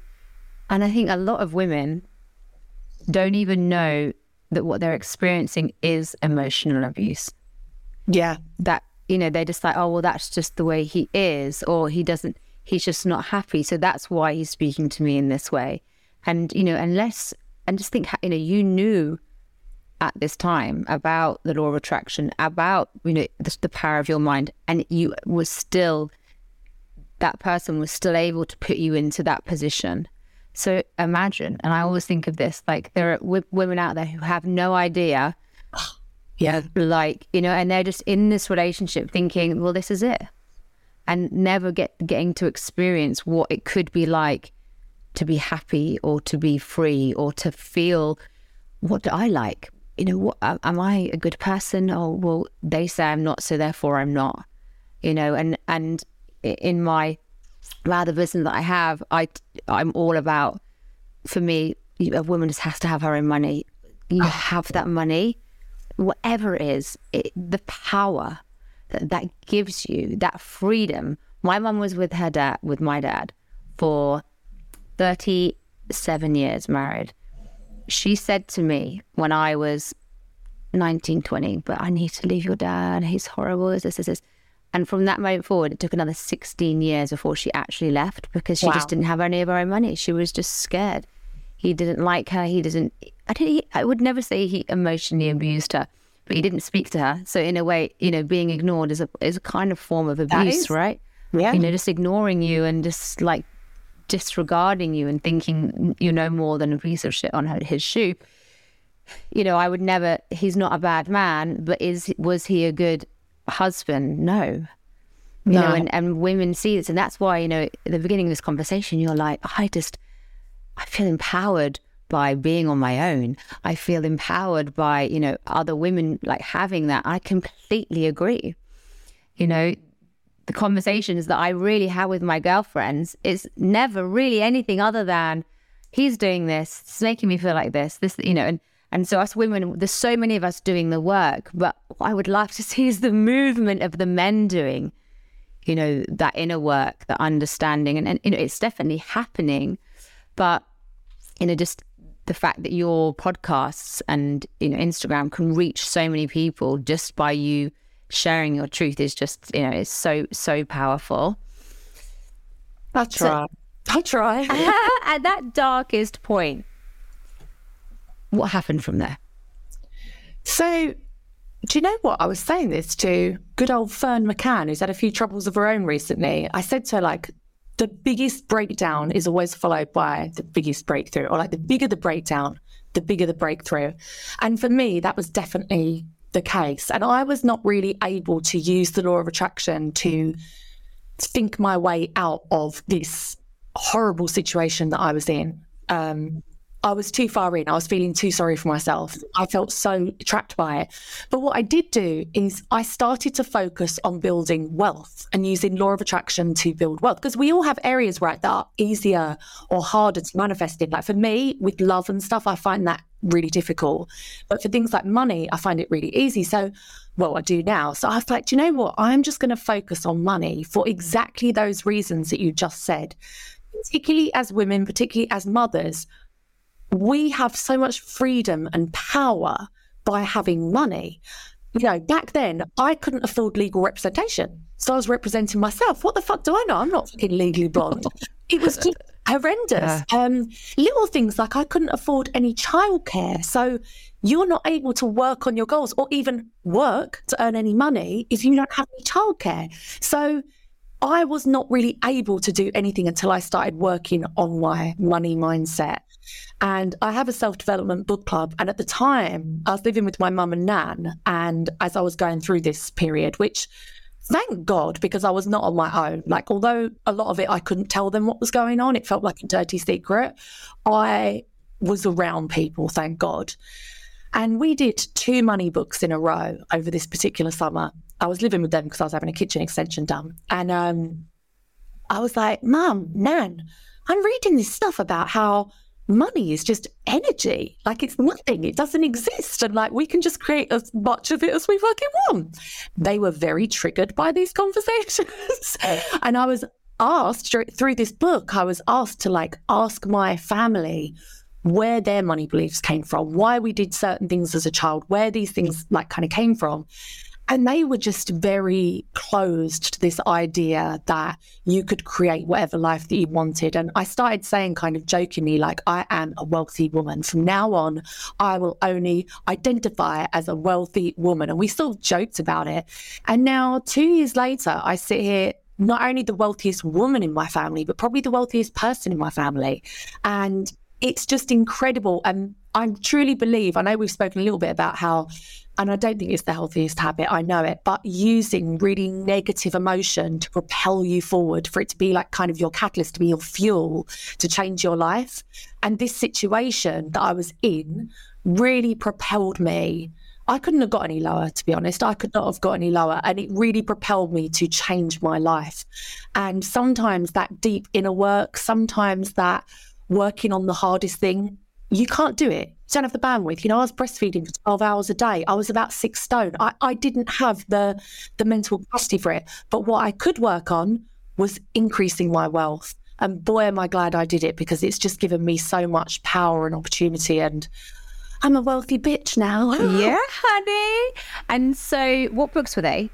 and I think a lot of women don't even know that what they're experiencing is emotional abuse. Yeah. That you know, they're just like, oh well that's just the way he is, or he doesn't he's just not happy. So that's why he's speaking to me in this way. And, you know, unless, and just think, you know, you knew at this time about the law of attraction, about, you know, the, the power of your mind, and you was still, that person was still able to put you into that position. So imagine, and I always think of this like there are w- women out there who have no idea. Yeah. Like, you know, and they're just in this relationship thinking, well, this is it. And never get getting to experience what it could be like to be happy or to be free or to feel what do I like? You know, what, am I a good person? Oh, well, they say I'm not, so therefore I'm not. You know, and and in my rather business that I have, I I'm all about. For me, a woman just has to have her own money. You oh. have that money, whatever it is, it, the power that that gives you, that freedom. My mum was with her dad, with my dad, for 37 years married. She said to me when I was 19, 20, but I need to leave your dad. He's horrible. This, this, this. And from that moment forward, it took another 16 years before she actually left because she wow. just didn't have any of her own money. She was just scared. He didn't like her. He didn't, I, didn't, I would never say he emotionally abused her, but he didn't speak to her. So, in a way, you know, being ignored is a, is a kind of form of abuse, right? Yeah. You know, just ignoring you and just like disregarding you and thinking you know more than a piece of shit on his shoe. You know, I would never. He's not a bad man, but is was he a good husband? No. You no. know, and, and women see this, and that's why you know at the beginning of this conversation, you're like, I just, I feel empowered by being on my own. I feel empowered by you know other women like having that. I completely agree. You know, the conversations that I really have with my girlfriends is never really anything other than he's doing this, it's making me feel like this, this, you know, and and so us women, there's so many of us doing the work, but I would love to see is the movement of the men doing. you know, that inner work, that understanding. And, and you know, it's definitely happening. But, you know, just the fact that your podcasts and, you know, Instagram can reach so many people just by you sharing your truth is just, you know, it's so, so powerful. I try. So, I try. at that darkest point, what happened from there? So do you know what? I was saying this to good old Ferne McCann, who's had a few troubles of her own recently. I said to her, like, the biggest breakdown is always followed by the biggest breakthrough, or like the bigger the breakdown, the bigger the breakthrough. And for me, that was definitely the case. And I was not really able to use the law of attraction to think my way out of this horrible situation that I was in. Um, I was too far in. I was feeling too sorry for myself. I felt so trapped by it. But what I did do is I started to focus on building wealth and using law of attraction to build wealth because we all have areas right that are easier or harder to manifest in. Like for me, with love and stuff, I find that really difficult. But for things like money, I find it really easy. So well, I do now. So I was like, do you know what? I'm just going to focus on money for exactly those reasons that you just said. Particularly as women, particularly as mothers, we have so much freedom and power by having money. You know, back then I couldn't afford legal representation. So I was representing myself. What the fuck do I know? I'm not fucking legally blonde. It was just horrendous. Yeah. Um, little things like I couldn't afford any childcare. So you're not able to work on your goals or even work to earn any money if you don't have any childcare. So I was not really able to do anything until I started working on my money mindset. And I have a self development book club. And at the time, I was living with my mum and nan. And as I was going through this period, which thank God, because I was not on my own. Like, although a lot of it I couldn't tell them what was going on, it felt like a dirty secret. I was around people, thank God. And we did two money books in a row over this particular summer. I was living with them because I was having a kitchen extension done. And um, I was like, Mum, Nan, I'm reading this stuff about how money is just energy. Like it's nothing, it doesn't exist. And like we can just create as much of it as we fucking want. They were very triggered by these conversations. and I was asked through this book, I was asked to like ask my family where their money beliefs came from, why we did certain things as a child, where these things like kind of came from. And they were just very closed to this idea that you could create whatever life that you wanted. And I started saying, kind of jokingly, like, I am a wealthy woman. From now on, I will only identify as a wealthy woman. And we still joked about it. And now, two years later, I sit here not only the wealthiest woman in my family, but probably the wealthiest person in my family. And it's just incredible. And I truly believe, I know we've spoken a little bit about how and I don't think it's the healthiest habit, I know it, but using really negative emotion to propel you forward, for it to be like kind of your catalyst, to be your fuel to change your life. And this situation that I was in really propelled me. I couldn't have got any lower, to be honest. I could not have got any lower. And it really propelled me to change my life. And sometimes that deep inner work, sometimes that working on the hardest thing, you can't do it. Don't have the bandwidth. You know, I was breastfeeding for 12 hours a day. I was about six stone. I, I didn't have the the mental capacity for it. But what I could work on was increasing my wealth. And boy, am I glad I did it because it's just given me so much power and opportunity. And I'm a wealthy bitch now. yeah, honey. And so, what books were they?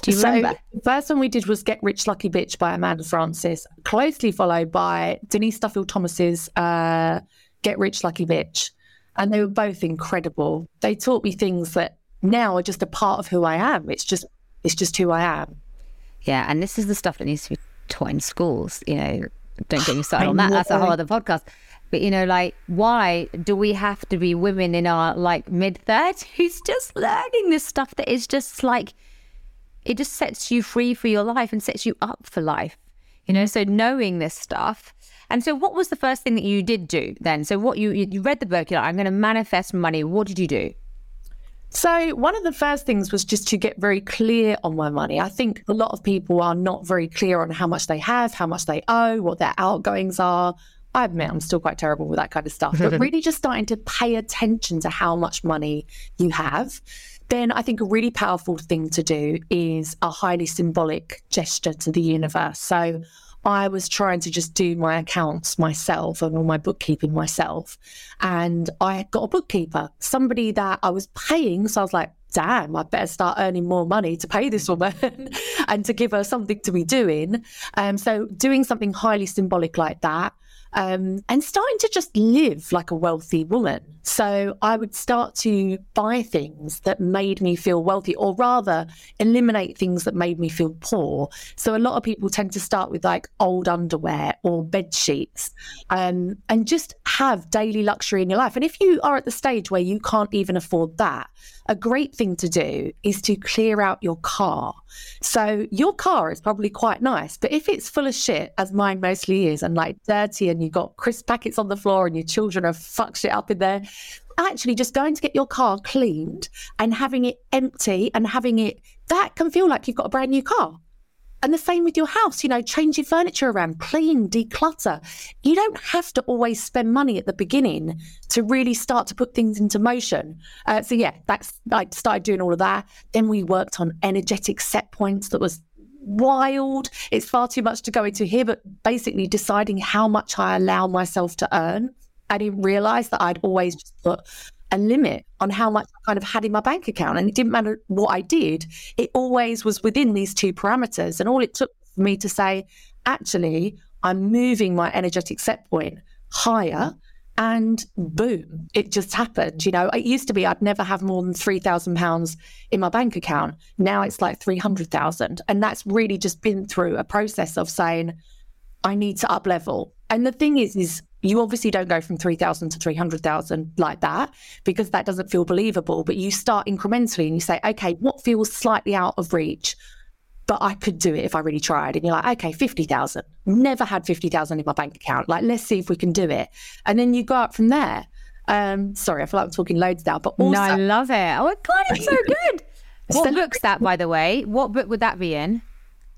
Do you so, remember? The first one we did was Get Rich Lucky Bitch by Amanda Frances, closely followed by Denise Duffield Thomas's uh, Get Rich Lucky Bitch. And they were both incredible. They taught me things that now are just a part of who I am. It's just it's just who I am. Yeah, and this is the stuff that needs to be taught in schools. You know, don't get me started on that. That's a whole other podcast. But you know, like, why do we have to be women in our like mid thirties just learning this stuff that is just like it just sets you free for your life and sets you up for life. You know, so knowing this stuff and so, what was the first thing that you did do then? So, what you you read the book, you're like, I'm going to manifest money. What did you do? So, one of the first things was just to get very clear on my money. I think a lot of people are not very clear on how much they have, how much they owe, what their outgoings are. I admit I'm still quite terrible with that kind of stuff, but really just starting to pay attention to how much money you have then I think a really powerful thing to do is a highly symbolic gesture to the universe. So I was trying to just do my accounts myself and all my bookkeeping myself. And I got a bookkeeper, somebody that I was paying. So I was like, damn, I better start earning more money to pay this woman and to give her something to be doing. Um, so doing something highly symbolic like that um, and starting to just live like a wealthy woman. So I would start to buy things that made me feel wealthy, or rather, eliminate things that made me feel poor. So a lot of people tend to start with like old underwear or bed sheets, um, and just have daily luxury in your life. And if you are at the stage where you can't even afford that, a great thing to do is to clear out your car. So your car is probably quite nice, but if it's full of shit, as mine mostly is, and like dirty, and you've got crisp packets on the floor, and your children have fucked shit up in there, actually just going to get your car cleaned and having it empty and having it that can feel like you've got a brand new car. And the same with your house, you know, change your furniture around, clean, declutter. You don't have to always spend money at the beginning to really start to put things into motion. Uh, so, yeah, that's, I started doing all of that. Then we worked on energetic set points that was wild. It's far too much to go into here, but basically deciding how much I allow myself to earn. I didn't realize that I'd always just put a limit on how much I kind of had in my bank account. And it didn't matter what I did, it always was within these two parameters. And all it took for me to say, actually, I'm moving my energetic set point higher. And boom, it just happened. You know, it used to be I'd never have more than £3,000 in my bank account. Now it's like 300,000. And that's really just been through a process of saying, I need to up level. And the thing is, is you obviously don't go from 3,000 to 300,000 like that because that doesn't feel believable. But you start incrementally and you say, okay, what feels slightly out of reach? But I could do it if I really tried. And you're like, okay, 50,000. Never had 50,000 in my bank account. Like, let's see if we can do it. And then you go up from there. Um, sorry, I feel like I'm talking loads now, but also. No, I love it. Oh, God, it's so good. what book's that, by the way? What book would that be in?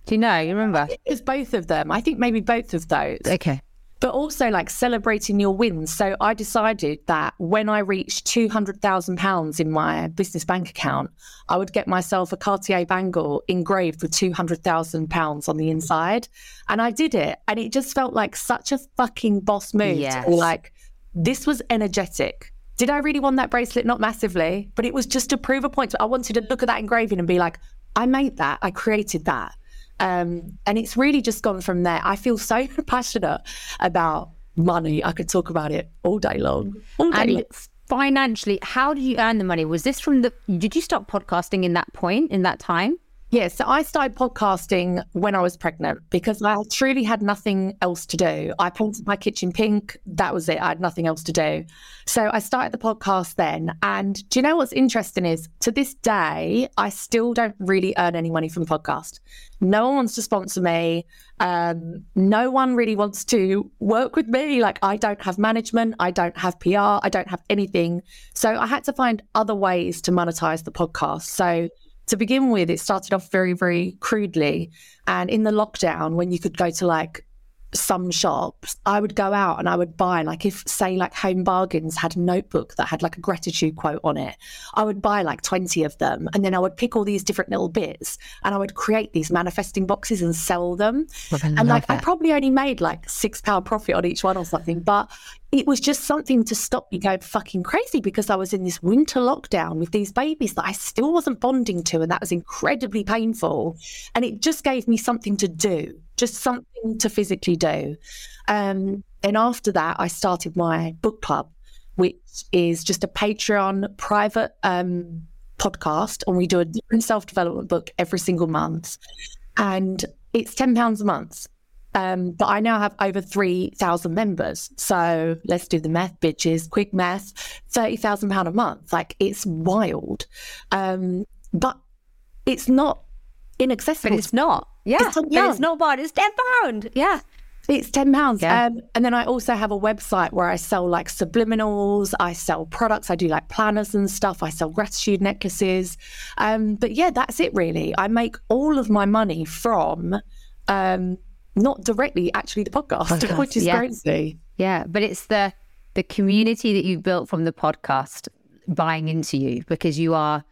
Do you know? You remember? It's both of them. I think maybe both of those. Okay but also like celebrating your wins. So I decided that when I reached £200,000 in my business bank account, I would get myself a Cartier bangle engraved with £200,000 on the inside. And I did it. And it just felt like such a fucking boss move. Yes. Like, this was energetic. Did I really want that bracelet? Not massively, but it was just to prove a point. I wanted to look at that engraving and be like, I made that, I created that. Um, and it's really just gone from there. I feel so passionate about money. I could talk about it all day long. All day and long. financially, how did you earn the money? Was this from the, did you stop podcasting in that point, in that time? Yes, yeah, so I started podcasting when I was pregnant because I truly had nothing else to do. I painted my kitchen pink. That was it. I had nothing else to do. So I started the podcast then. And do you know what's interesting is to this day, I still don't really earn any money from the podcast. No one wants to sponsor me. Um, no one really wants to work with me. Like, I don't have management, I don't have PR, I don't have anything. So I had to find other ways to monetize the podcast. So to begin with, it started off very, very crudely. And in the lockdown, when you could go to like some shops, I would go out and I would buy, like, if say, like Home Bargains had a notebook that had like a gratitude quote on it, I would buy like 20 of them. And then I would pick all these different little bits and I would create these manifesting boxes and sell them. and like, I probably only made like six pound profit on each one or something, but it was just something to stop me going fucking crazy because I was in this winter lockdown with these babies that I still wasn't bonding to. And that was incredibly painful. And it just gave me something to do, just something to physically do. Um, and after that, I started my book club, which is just a Patreon private um, podcast. And we do a different self development book every single month. And it's £10 a month. Um, but I now have over 3,000 members. So let's do the math, bitches. Quick math £30,000 a month. Like it's wild. Um, but it's not inaccessible. But it's not. Yeah. It's, yeah. it's not bad. It's £10. Yeah. It's ten pounds, yeah. um, and then I also have a website where I sell like subliminals. I sell products. I do like planners and stuff. I sell gratitude necklaces. Um, but yeah, that's it really. I make all of my money from um, not directly actually the podcast, podcast which is yeah. crazy. Yeah, but it's the the community that you've built from the podcast buying into you because you are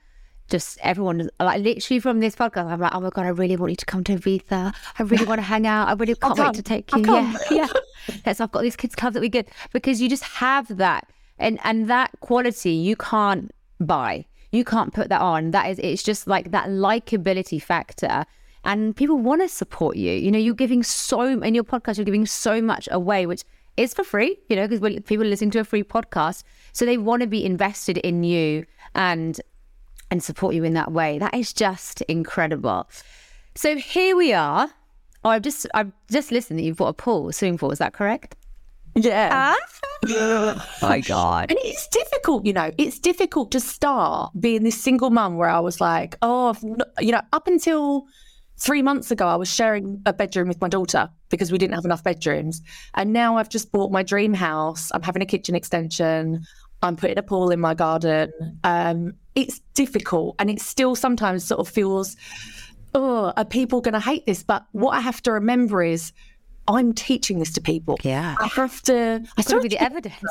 just everyone like literally from this podcast. I'm like, oh my god, I really want you to come to Ibiza. I really want to hang out. I really can't wait to take you. Yeah, yeah. yes, I've got these kids clubs that we get because you just have that, and and that quality you can't buy. You can't put that on. That is, it's just like that likability factor. And people want to support you. You know, you're giving so in your podcast, you're giving so much away, which is for free. You know, because people are listening to a free podcast, so they want to be invested in you and and support you in that way. That is just incredible. So here we are. Oh, I've just I've just listened that you've got a pool, swimming pool. Is that correct? Yeah. my God. And it's difficult, you know, it's difficult to start being this single mum where I was like, oh, you know, up until three months ago, I was sharing a bedroom with my daughter because we didn't have enough bedrooms. And now I've just bought my dream house. I'm having a kitchen extension. I'm putting a pool in my garden. Um, it's difficult and it still sometimes sort of feels, oh, are people going to hate this? But what I have to remember is I'm teaching this to people. Yeah. I have to. I still need the evidence.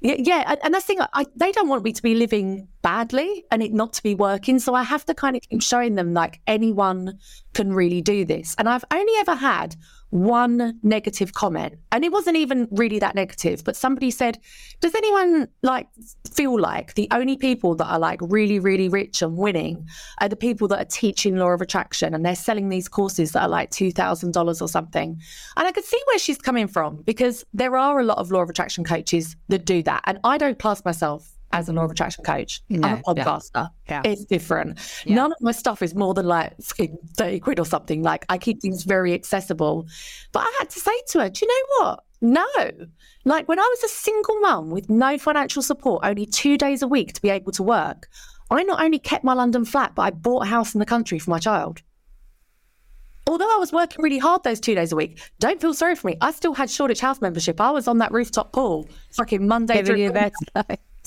Yeah, yeah, and, and that's the thing. I, they don't want me to be living badly and it not to be working. So I have to kind of keep showing them like anyone can really do this. And I've only ever had one negative comment. And it wasn't even really that negative but somebody said does anyone like feel like the only people that are like really really rich and winning are the people that are teaching law of attraction and they're selling these courses that are like $2000 or something? And i could see where she's coming from because there are a lot of law of attraction coaches that do that. And i don't class myself as a law of attraction coach. No, I'm a podcaster. Yeah. It's different. Yeah. None of my stuff is more than like 30 quid or something. Like I keep things very accessible. But I had to say to her, do you know what? No. Like when I was a single mum with no financial support, only two days a week to be able to work, I not only kept my London flat, but I bought a house in the country for my child. Although I was working really hard those two days a week, don't feel sorry for me. I still had Shoreditch House membership. I was on that rooftop pool fucking Monday through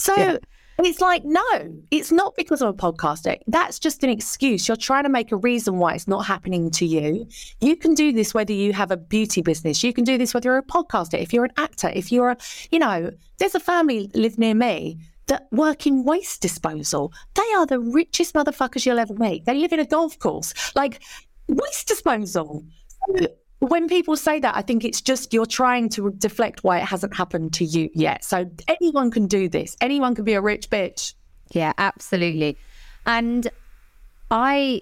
so yeah. it's like, no, it's not because I'm a podcaster. That's just an excuse. You're trying to make a reason why it's not happening to you. You can do this whether you have a beauty business. You can do this whether you're a podcaster, if you're an actor, if you're a, you know, there's a family live near me that work in waste disposal. They are the richest motherfuckers you'll ever meet. They live in a golf course. Like waste disposal when people say that, I think it's just you're trying to deflect why it hasn't happened to you yet. So anyone can do this. Anyone can be a rich bitch. Yeah, absolutely. And I,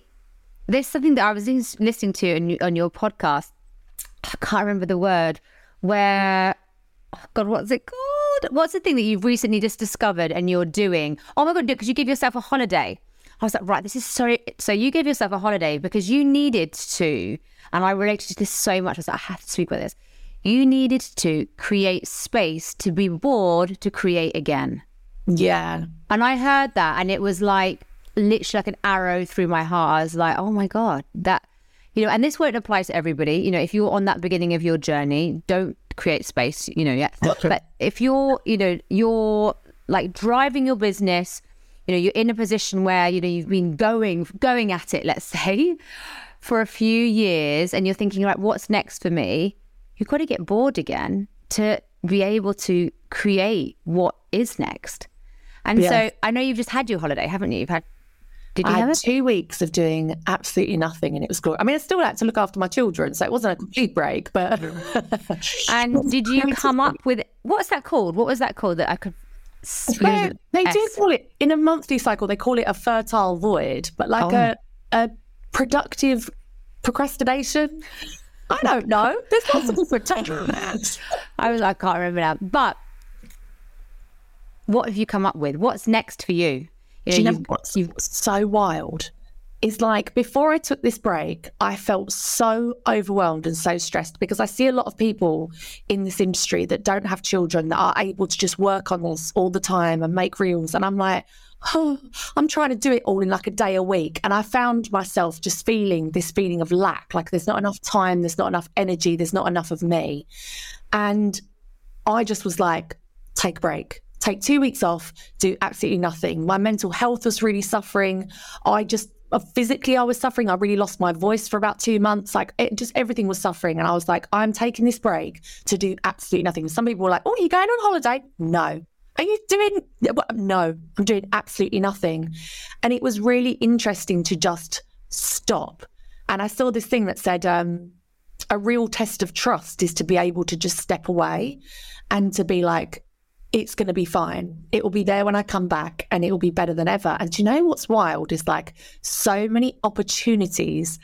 there's something that I was listening to on, on your podcast. I can't remember the word. Where, oh God, what's it called? What's the thing that you've recently just discovered and you're doing? Oh my God, because you give yourself a holiday. I was like, right, this is so. So you gave yourself a holiday because you needed to and I related to this so much. I was like, I have to speak about this. You needed to create space to be bored to create again. Yeah. And I heard that, and it was like literally like an arrow through my heart. I was like, oh my God, that, you know, and this won't apply to everybody. You know, if you're on that beginning of your journey, don't create space, you know, yet. but if you're, you know, you're like driving your business, you know, you're in a position where, you know, you've been going, going at it, let's say, for a few years and you're thinking, like, what's next for me? You've got to get bored again to be able to create what is next. And so I know you've just had your holiday, haven't you? You've had did you I had two weeks of doing absolutely nothing, and it was great. I mean, I still had to look after my children, so it wasn't a complete break. But and did you come up with what's that called? What was that called that I could? They, they do call it in a monthly cycle. They call it a fertile void, but like oh. a a productive procrastination. I don't know. There's lots of different terms. I was I can't remember now. But what have you come up with? What's next for you? You know, you know what's so wild? Is like before I took this break, I felt so overwhelmed and so stressed because I see a lot of people in this industry that don't have children that are able to just work on this all the time and make reels. And I'm like, oh, I'm trying to do it all in like a day a week. And I found myself just feeling this feeling of lack like there's not enough time, there's not enough energy, there's not enough of me. And I just was like, take a break. Take two weeks off, do absolutely nothing. My mental health was really suffering. I just uh, physically I was suffering. I really lost my voice for about two months. Like it just everything was suffering. And I was like, I'm taking this break to do absolutely nothing. Some people were like, Oh, you're going on holiday? No. Are you doing? No, I'm doing absolutely nothing. And it was really interesting to just stop. And I saw this thing that said, um, a real test of trust is to be able to just step away and to be like, it's going to be fine. It will be there when I come back and it will be better than ever. And you know what's wild is like so many opportunities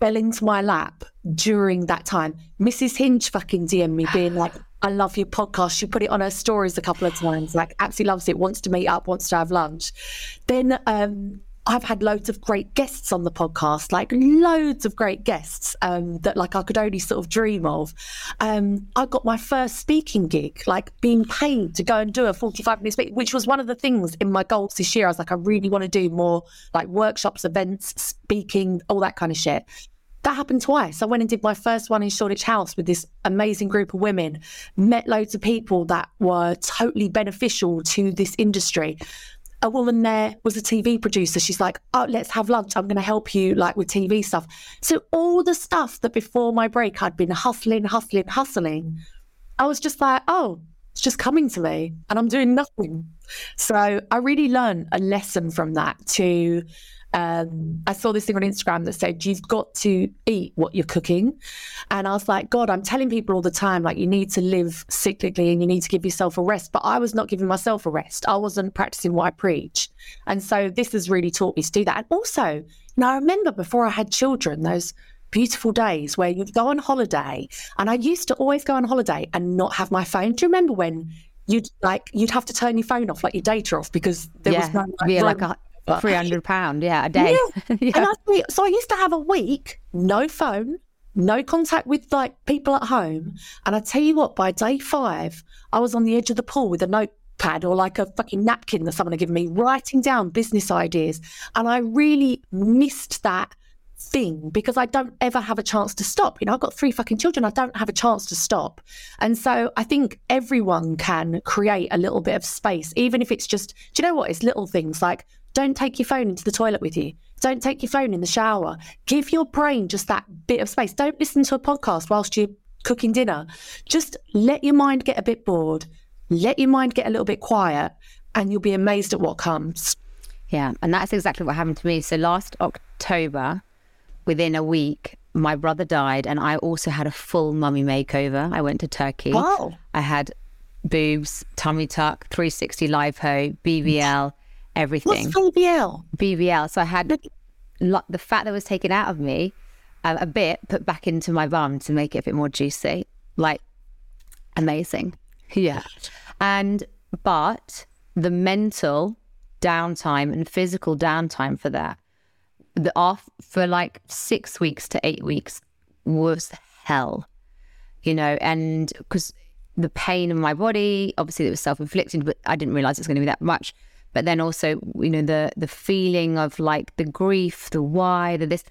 fell into my lap during that time. Mrs. Hinch fucking DM me being like, I love your podcast. She put it on her stories a couple of times, like absolutely loves it, wants to meet up, wants to have lunch. Then um, I've had loads of great guests on the podcast, like loads of great guests um, that like I could only sort of dream of. Um, I got my first speaking gig, like being paid to go and do a 45 minute speak, which was one of the things in my goals this year. I was like, I really want to do more like workshops, events, speaking, all that kind of shit. That happened twice. I went and did my first one in Shoreditch House with this amazing group of women, met loads of people that were totally beneficial to this industry a woman there was a TV producer. She's like, oh, let's have lunch. I'm going to help you like with TV stuff. So all the stuff that before my break I'd been hustling, hustling, hustling, I was just like, oh, it's just coming to me and I'm doing nothing. So I really learned a lesson from that to um, I saw this thing on Instagram that said you've got to eat what you're cooking, and I was like, God, I'm telling people all the time like you need to live cyclically and you need to give yourself a rest, but I was not giving myself a rest. I wasn't practicing what I preach, and so this has really taught me to do that. And also, now I remember before I had children, those beautiful days where you'd go on holiday, and I used to always go on holiday and not have my phone. Do you remember when? You'd like you'd have to turn your phone off, like your data off, because there yeah, was no like, yeah, like a Three hundred pound, yeah, a day. Yeah. yeah. And I, so I used to have a week, no phone, no contact with like people at home. And I tell you what, by day five, I was on the edge of the pool with a notepad or like a fucking napkin that someone had given me, writing down business ideas. And I really missed that thing because I don't ever have a chance to stop. You know, I've got three fucking children. I don't have a chance to stop. And so I think everyone can create a little bit of space, even if it's just, do you know what? It's little things like don't take your phone into the toilet with you. Don't take your phone in the shower. Give your brain just that bit of space. Don't listen to a podcast whilst you're cooking dinner. Just let your mind get a bit bored. Let your mind get a little bit quiet, and you'll be amazed at what comes. Yeah. And that's exactly what happened to me. So last October, within a week, my brother died, and I also had a full mummy makeover. I went to Turkey. Wow. I had boobs, tummy tuck, 360 lipo, BBL everything. What's BBL? BBL. So I had the fat that was taken out of me uh, a bit put back into my bum to make it a bit more juicy. Like amazing. Yeah. And, but the mental downtime and physical downtime for that, the off for like six weeks to eight weeks was hell, you know, and because the pain in my body, obviously it was self inflicted, but I didn't realize it's going to be that much but then also you know the the feeling of like the grief the why the this.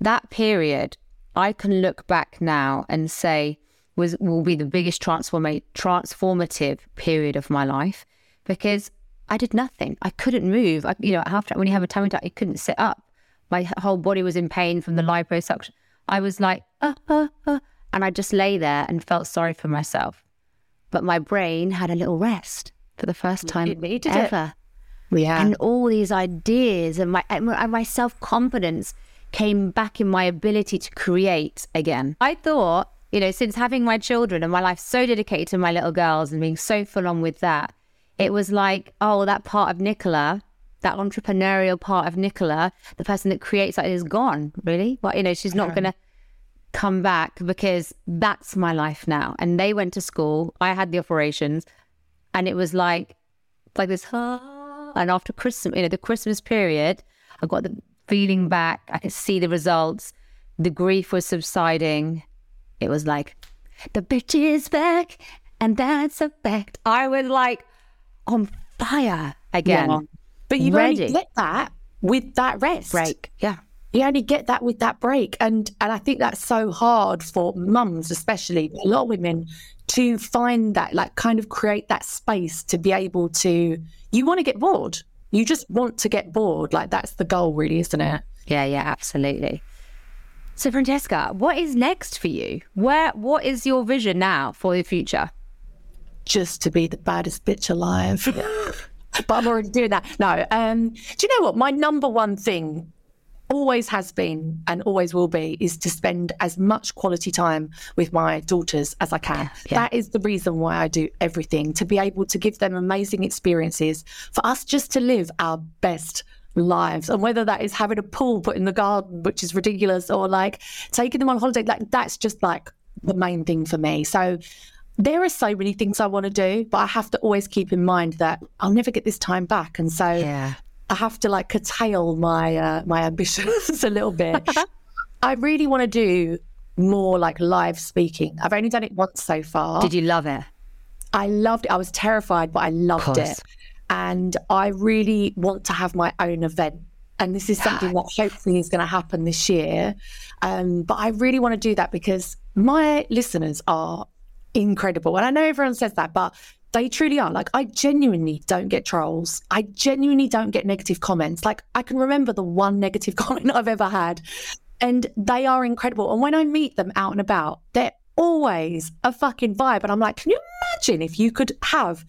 That period i can look back now and say was will be the biggest transforma- transformative period of my life because i did nothing. I couldn't move. I, you know after when you have a tummy tuck you couldn't sit up. My whole body was in pain from the liposuction. I was like uh, uh, uh, and i just lay there and felt sorry for myself. But my brain had a little rest for the first time ever. Yeah. And all these ideas and my and my self confidence came back in my ability to create again. I thought, you know, since having my children and my life so dedicated to my little girls and being so full on with that, it was like, oh, that part of Nicola, that entrepreneurial part of Nicola, the person that creates that is gone, really. Well, you know, she's not going to come back because that's my life now. And they went to school. I had the operations and it was like, like this, oh, and after Christmas, you know, the Christmas period, I got the feeling back. I could see the results. The grief was subsiding. It was like, the bitch is back, and that's a fact. I was like on fire again. Yeah. But you Ready. only get that with that rest. Break. Yeah. You only get that with that break. And and I think that's so hard for mums, especially a lot of women, to find that, like kind of create that space to be able to you want to get bored. You just want to get bored. Like that's the goal, really, isn't it? Yeah, yeah, absolutely. So, Francesca, what is next for you? Where, what is your vision now for the future? just to be the baddest bitch alive. but I'm already doing that. No. Um, do you know what? My number one thing always has been and always will be is to spend as much quality time with my daughters as I can. Yeah. That is the reason why I do everything to be able to give them amazing experiences, for us just to live our best lives and whether that is having a pool put in the garden which is ridiculous or like taking them on holiday like that's just like the main thing for me so there are so many things I want to do, but I have to always keep in mind that I'll never get this time back. And so yeah. I have to like curtail my uh, my ambitions a little bit. I really want to do more like live speaking. I've only done it once so far. Did you love it? I loved it. I was terrified, but I loved it. And I really want to have my own event. And this is something that hopefully is going to happen this year. Um, but I really want to do that because my listeners are incredible. And I know everyone says that, but they truly are. Like, I genuinely don't get trolls. I genuinely don't get negative comments. Like, I can remember the one negative comment I've ever had, and they are incredible. And when I meet them out and about, they're always a fucking vibe. And I'm like, can you imagine if you could have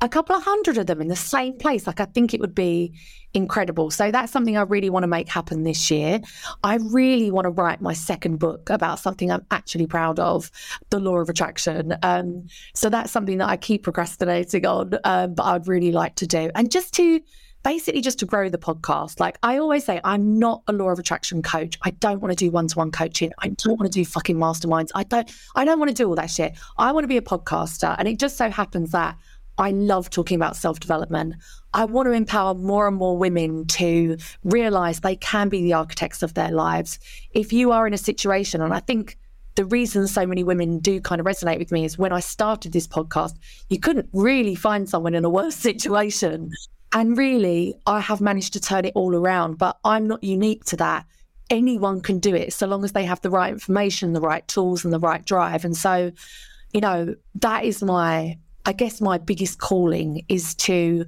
a couple of hundred of them in the same place. Like, I think it would be incredible. So, that's something I really want to make happen this year. I really want to write my second book about something I'm actually proud of the law of attraction. Um, so, that's something that I keep procrastinating on, um, but I'd really like to do. And just to basically just to grow the podcast. Like I always say, I'm not a law of attraction coach. I don't want to do one-to-one coaching. I don't want to do fucking masterminds. I don't I don't want to do all that shit. I want to be a podcaster. And it just so happens that I love talking about self development. I want to empower more and more women to realize they can be the architects of their lives. If you are in a situation, and I think the reason so many women do kind of resonate with me is when I started this podcast, you couldn't really find someone in a worse situation. And really, I have managed to turn it all around, but I'm not unique to that. Anyone can do it so long as they have the right information, the right tools, and the right drive. And so, you know, that is my I guess my biggest calling is to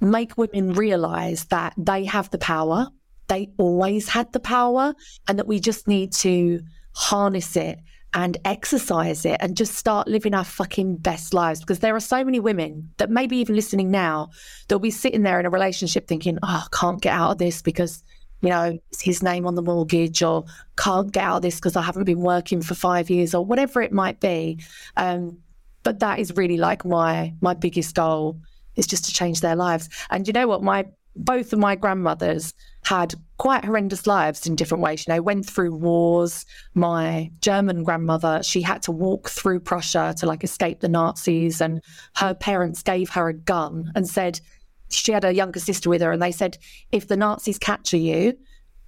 make women realize that they have the power. They always had the power, and that we just need to harness it and exercise it and just start living our fucking best lives. Because there are so many women that maybe even listening now, they'll be sitting there in a relationship thinking, oh, I can't get out of this because, you know, it's his name on the mortgage or can't get out of this because I haven't been working for five years or whatever it might be. Um, but that is really like my my biggest goal is just to change their lives. And you know what? My both of my grandmothers had quite horrendous lives in different ways. You know, went through wars. My German grandmother, she had to walk through Prussia to like escape the Nazis, and her parents gave her a gun and said she had a younger sister with her, and they said if the Nazis capture you,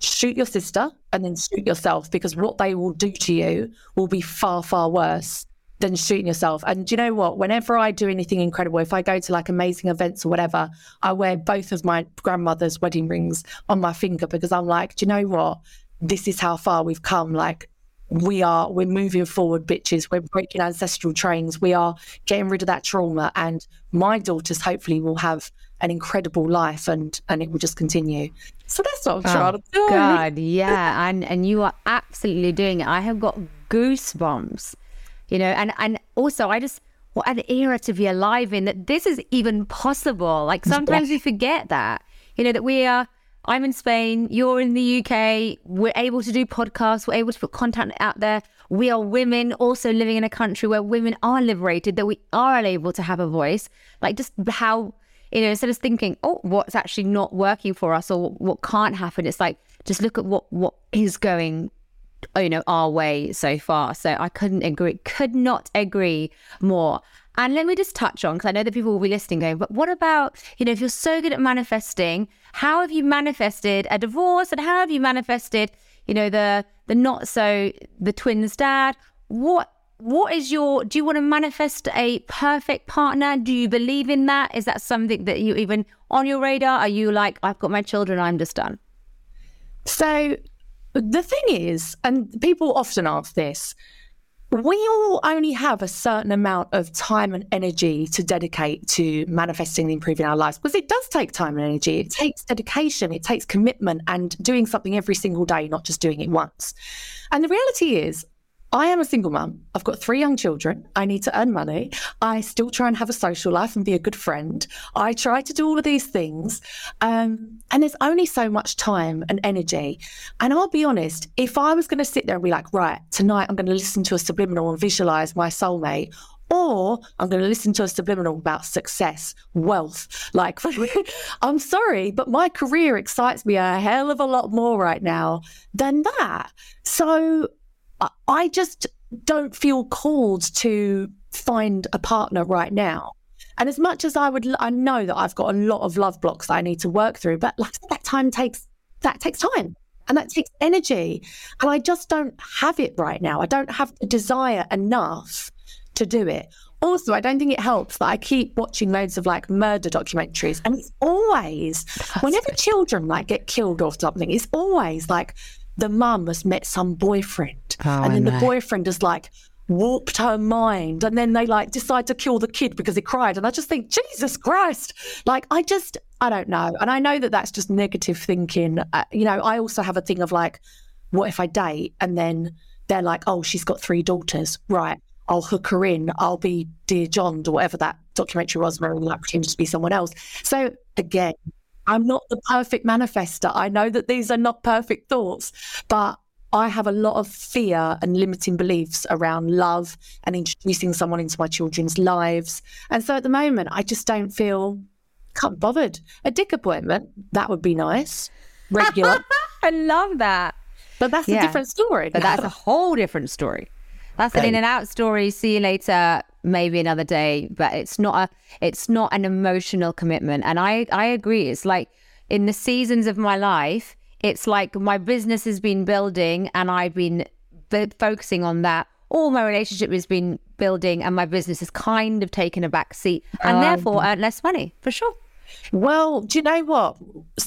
shoot your sister and then shoot yourself because what they will do to you will be far far worse than shooting yourself. And do you know what? Whenever I do anything incredible, if I go to like amazing events or whatever, I wear both of my grandmother's wedding rings on my finger because I'm like, do you know what? This is how far we've come. Like, we are, we're moving forward, bitches. We're breaking ancestral trains. We are getting rid of that trauma. And my daughters hopefully will have an incredible life and and it will just continue. So that's what I'm oh, trying oh, to do. God, yeah. And and you are absolutely doing it. I have got goosebumps you know, and and also I just what an era to be alive in that this is even possible. Like sometimes we forget that, you know, that we are. I'm in Spain, you're in the UK, we're able to do podcasts, we're able to put content out there. We are women also living in a country where women are liberated, that we are able to have a voice. Like just how, you know, instead of thinking, oh, what's actually not working for us or what can't happen, it's like, just look at what what is going you know, our way so far. So I couldn't agree, could not agree more. And let me just touch on, because I know that people will be listening going, but what about, you know, if you're so good at manifesting, how have you manifested a divorce and how have you manifested, you know, the the not so the twins dad? What what is your do you want to manifest a perfect partner? Do you believe in that? Is that something that you even on your radar? Are you like, I've got my children, I'm just done? So the thing is, and people often ask this, we all only have a certain amount of time and energy to dedicate to manifesting and improving our lives because it does take time and energy. It takes dedication, it takes commitment and doing something every single day, not just doing it once. And the reality is, I am a single mum. I've got three young children. I need to earn money. I still try and have a social life and be a good friend. I try to do all of these things. Um, and there's only so much time and energy. And I'll be honest, if I was going to sit there and be like, right, tonight I'm going to listen to a subliminal and visualize my soulmate, or I'm going to listen to a subliminal about success, wealth. Like, I'm sorry, but my career excites me a hell of a lot more right now than that. So I just don't feel called to find a partner right now. And as much as I would, I know that I've got a lot of love blocks that I need to work through, but like that time takes, that takes time and that takes energy. And I just don't have it right now. I don't have the desire enough to do it. Also, I don't think it helps that I keep watching loads of like murder documentaries, and it's always whenever children like get killed or something, it's always like the mum has met some boyfriend, oh, and then the boyfriend has like warped her mind, and then they like decide to kill the kid because he cried, and I just think Jesus Christ, like I just I don't know, and I know that that's just negative thinking. Uh, you know, I also have a thing of like, what if I date and then they're like, oh, she's got three daughters, right? I'll hook her in. I'll be Dirty John or whatever that documentary was where we like pretends to be someone else. So again, I'm not the perfect manifester. I know that these are not perfect thoughts, but I have a lot of fear and limiting beliefs around love and introducing someone into my children's lives. And so at the moment, I just don't feel can't bothered. A dick appointment, that would be nice. Regular. I love that. But that's yeah. a different story. But that's a whole different story. That's an in and out story. See you later. Maybe another day. But it's not a. It's not an emotional commitment. And I I agree. It's like in the seasons of my life. It's like my business has been building, and I've been b- focusing on that. All my relationship has been building, and my business has kind of taken a back seat, and um, therefore earned less money for sure. Well, do you know what?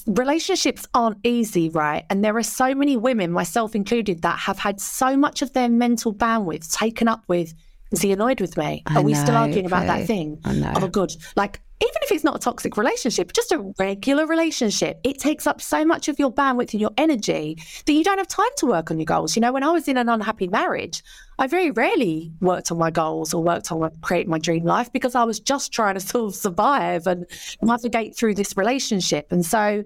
Relationships aren't easy, right? And there are so many women, myself included, that have had so much of their mental bandwidth taken up with is he annoyed with me? I are we know, still arguing about that thing? I know. Oh, good. Like, even if it's not a toxic relationship, just a regular relationship, it takes up so much of your bandwidth and your energy that you don't have time to work on your goals. You know, when I was in an unhappy marriage, I very rarely worked on my goals or worked on creating my dream life because I was just trying to sort of survive and navigate through this relationship. And so,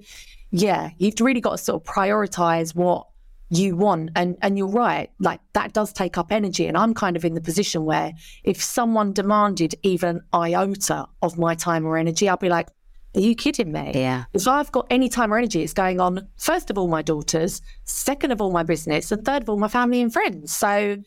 yeah, you've really got to sort of prioritize what you want and and you're right like that does take up energy and i'm kind of in the position where if someone demanded even iota of my time or energy i'd be like are you kidding me? Yeah. If i've got any time or energy it's going on first of all my daughters second of all my business and third of all my family and friends. So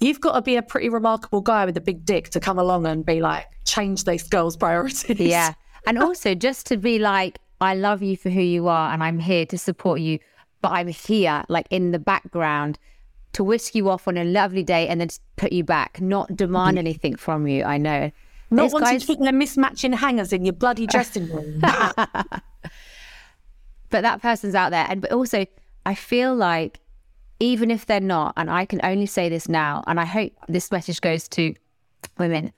you've got to be a pretty remarkable guy with a big dick to come along and be like change these girls priorities. Yeah and also just to be like i love you for who you are and i'm here to support you but I'm here, like in the background, to whisk you off on a lovely day and then put you back, not demand anything from you. I know. Not These wanting guys... to put the mismatching hangers in your bloody dressing room. but that person's out there. And but also, I feel like even if they're not, and I can only say this now, and I hope this message goes to women.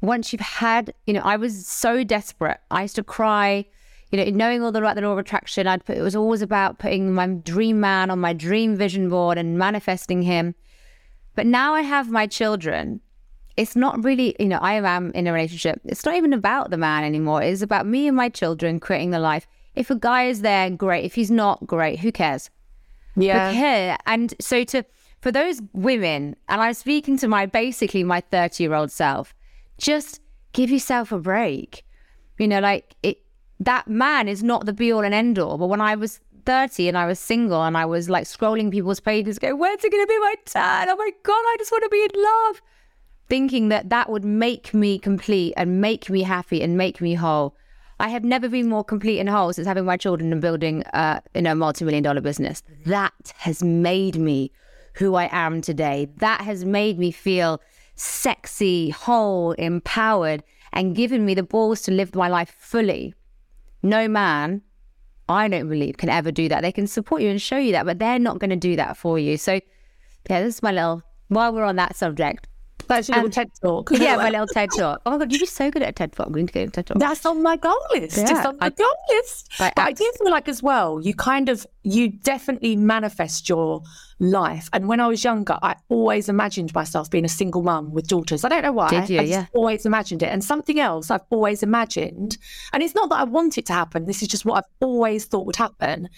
Once you've had, you know, I was so desperate. I used to cry you know, knowing all the about the law of attraction, I'd put, it was always about putting my dream man on my dream vision board and manifesting him. But now I have my children. It's not really, you know, I am in a relationship. It's not even about the man anymore. It's about me and my children creating the life. If a guy is there, great. If he's not, great. Who cares? Yeah. Okay. And so to for those women, and I'm speaking to my basically my 30 year old self, just give yourself a break. You know, like it that man is not the be all and end all. But when I was 30 and I was single and I was like scrolling people's pages, going, when's it going to be my turn? Oh my God, I just want to be in love. Thinking that that would make me complete and make me happy and make me whole. I have never been more complete and whole since having my children and building, uh, know, a multi-million dollar business. That has made me who I am today. That has made me feel sexy, whole, empowered, and given me the balls to live my life fully no man, I don't believe, can ever do that. They can support you and show you that, but they're not going to do that for you. So, yeah, this is my little, while we're on that subject, That's your little TED talk. yeah, my little TED talk. Oh my god, you'd be so good at a TED talk. I'm going to go to TED talk. That's on my goal list. Yeah, it's on my I- goal list. But I do feel like as well, you kind of you definitely manifest your life. And when I was younger, I always imagined myself being a single mum with daughters. I don't know why. Did you? I just Yeah. always imagined it. And something else I've always imagined, and it's not that I want it to happen, this is just what I've always thought would happen,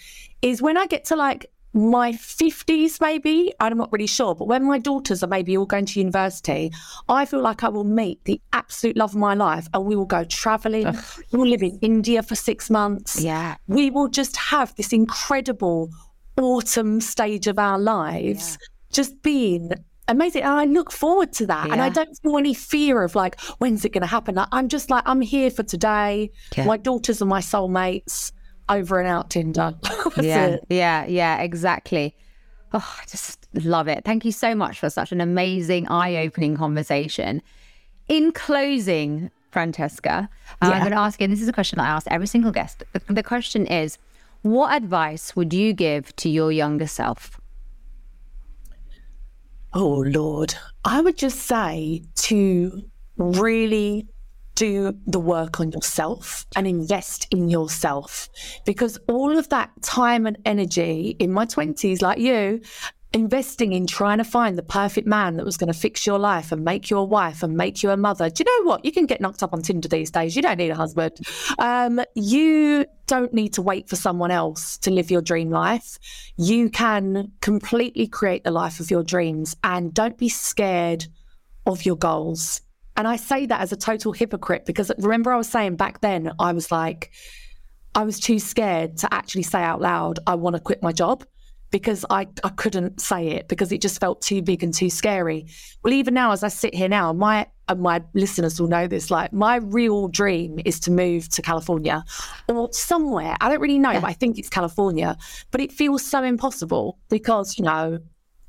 is when I get to like my 50s, maybe, I'm not really sure, but when my daughters are maybe all going to university, I feel like I will meet the absolute love of my life and we will go traveling. We will live in India for six months. Yeah. We will just have this incredible autumn stage of our lives, just being amazing. And I look forward to that. And I don't feel any fear of like, when's it going to happen? Like, I'm just like, I'm here for today. Yeah. My daughters are my soulmates. Over and out Tinder. That's yeah, it. yeah, yeah, exactly. Oh, I just love it. Thank you so much for such an amazing, eye-opening conversation. In closing, Francesca, uh, I'm going to ask you. And this is a question I ask every single guest. The, the question is, what advice would you give to your younger self? Oh, Lord. I would just say to really do the work on yourself and invest in yourself because all of that time and energy in my 20s, like you, investing in trying to find the perfect man that was going to fix your life and make you a wife and make you a mother. Do you know what? You can get knocked up on Tinder these days. You don't need a husband. Um, you don't need to wait for someone else to live your dream life. You can completely create the life of your dreams and don't be scared of your goals. And I say that as a total hypocrite because remember, I was saying back then, I was like, I was too scared to actually say out loud, I want to quit my job because I, I couldn't say it because it just felt too big and too scary. Well, even now, as I sit here now, my and my listeners will know this. Like, my real dream is to move to California or somewhere. I don't really know, but I think it's California. But it feels so impossible because, you know,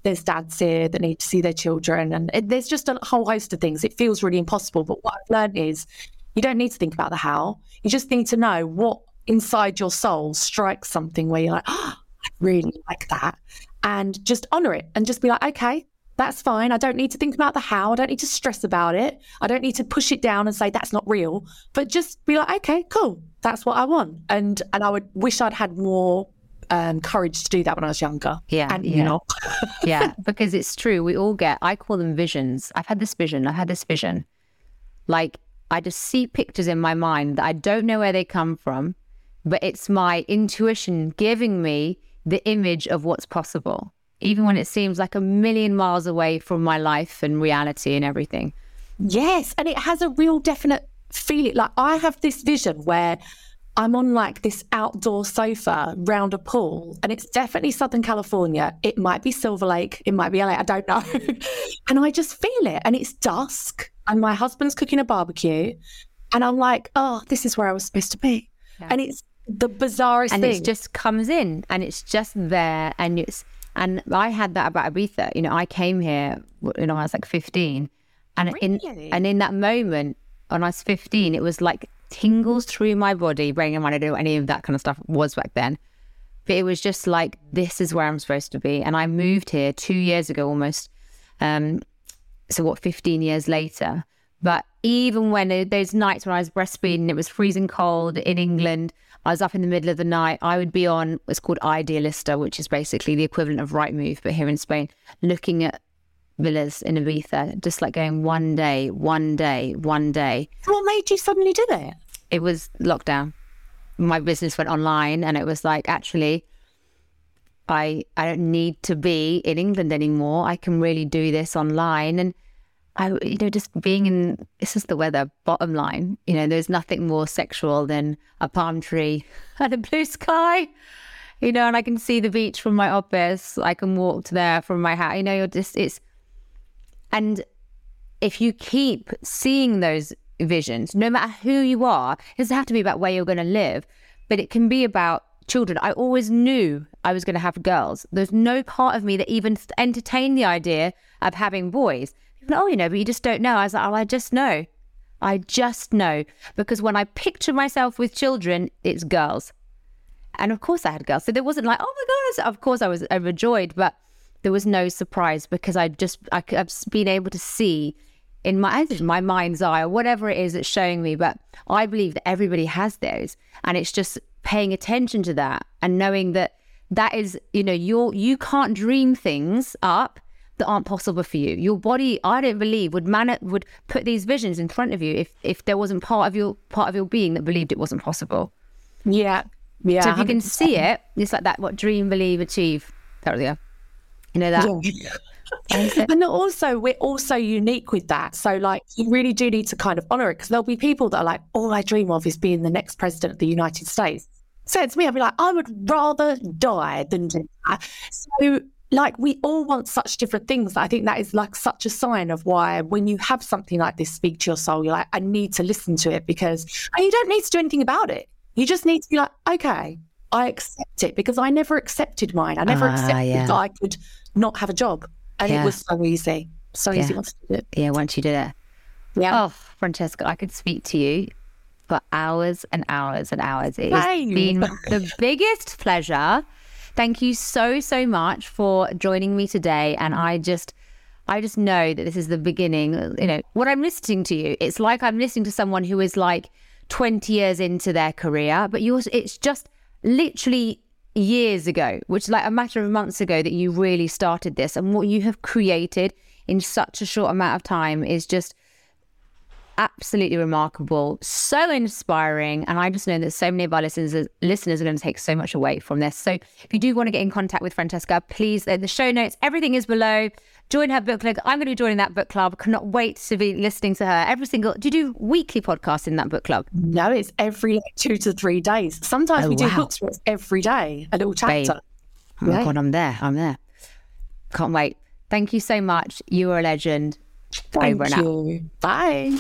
there's dads here that need to see their children, and it, there's just a whole host of things. It feels really impossible. But what I've learned is you don't need to think about the how. You just need to know what inside your soul strikes something where you're like, oh, I really like that. And just honor it and just be like, okay, that's fine. I don't need to think about the how. I don't need to stress about it. I don't need to push it down and say that's not real. But just be like, okay, cool. That's what I want. And and I would wish I'd had more um, courage to do that when I was younger. Yeah, And yeah. you know. yeah, because it's true. We all get, I call them visions. I've had this vision. I've had this vision. Like, I just see pictures in my mind that I don't know where they come from, but it's my intuition giving me the image of what's possible, even when it seems like a million miles away from my life and reality and everything. Yes, and it has a real definite feeling. Like I have this vision where I'm on like this outdoor sofa round a pool, and it's definitely Southern California. It might be Silver Lake, it might be LA, I don't know. and I just feel it, and it's dusk, and my husband's cooking a barbecue, and I'm like, oh, this is where I was supposed to be. And it's the bizarrest and thing. it just comes in and it's just there and it's and i had that about ibiza you know i came here you know i was like 15 and Really? in and in that moment when i was 15 it was like tingles through my body bearing in mind. I don't know any of that kind of stuff was back then. But it was just like this is where i'm supposed to be. And i moved here two years ago almost um so what 15 years later. But even when it, those nights when i was breastfeeding it was freezing cold in england. I was up in the middle of the night. I would be on what's called idealista which is basically the equivalent of Rightmove but here in spain looking at villas in ibiza just like going one day one day one day. What made you suddenly do that? It was lockdown. My business went online, and it was like, actually, I I don't need to be in England anymore. I can really do this online, and I you know just being in this is the weather. Bottom line, you know, there's nothing more sexual than a palm tree and a blue sky. You know, and I can see the beach from my office. I can walk to there from my house. You know, you're just it's and if you keep seeing those visions, no matter who you are, it doesn't have to be about where you're going to live, but it can be about children. I always knew I was going to have girls. There's no part of me that even entertained the idea of having boys. People, oh, you know, but you just don't know. I was like, oh, I just know. I just know. Because when I picture myself with children, it's girls. And of course I had girls. So there wasn't like, oh my goodness. Of course I was overjoyed, but there was no surprise because I just, I, I've been able to see in my my mind's eye or whatever it is that's showing me. But I believe that everybody has those, and it's just paying attention to that and knowing that that is, you know, you're you can't dream things up that aren't possible for you. Your body, I don't believe, would man would put these visions in front of you if if there wasn't part of your part of your being that believed it wasn't possible. Yeah. Yeah. So if you can see it, it's like that what dream, believe, achieve. There we go. You know that. Yeah. And also we're also unique with that. So like you really do need to kind of honor it because there'll be people that are like all i dream of is being the next president of the united states. So to me i'd be like i would rather die than do that. So like we all want such different things. I think that is like such a sign of why when you have something like this speak to your soul you're like i need to listen to it because and you don't need to do anything about it. You just need to be like okay i accept it because i never accepted mine. I never uh, accepted yeah. that i could not have a job and yeah. it was so easy. So easy once you did it. Yeah, once you did it. Yeah. Oh, Francesca, I could speak to you for hours and hours and hours. It's been the biggest pleasure. Thank you so, so much for joining me today. And I just, I just know that this is the beginning. You know, what I'm listening to you, it's like I'm listening to someone who is like 20 years into their career, but yours, it's just literally years ago, which is like a matter of months ago that you really started this. And what you have created in such a short amount of time is just absolutely remarkable, so inspiring. And I just know that so many of our listeners, listeners are going to take so much away from this. So if you do want to get in contact with Francesca, please, the show notes, everything is below. Join her book club. I'm going to be joining that book club. Cannot wait to be listening to her every single. Do you do weekly podcasts in that book club? No, it's every two to three days. Sometimes oh, we do books every day, a little chapter. Babe. Oh God, I'm there. I'm there. Can't wait. Thank you so much. You are a legend. Thank Over you. Bye.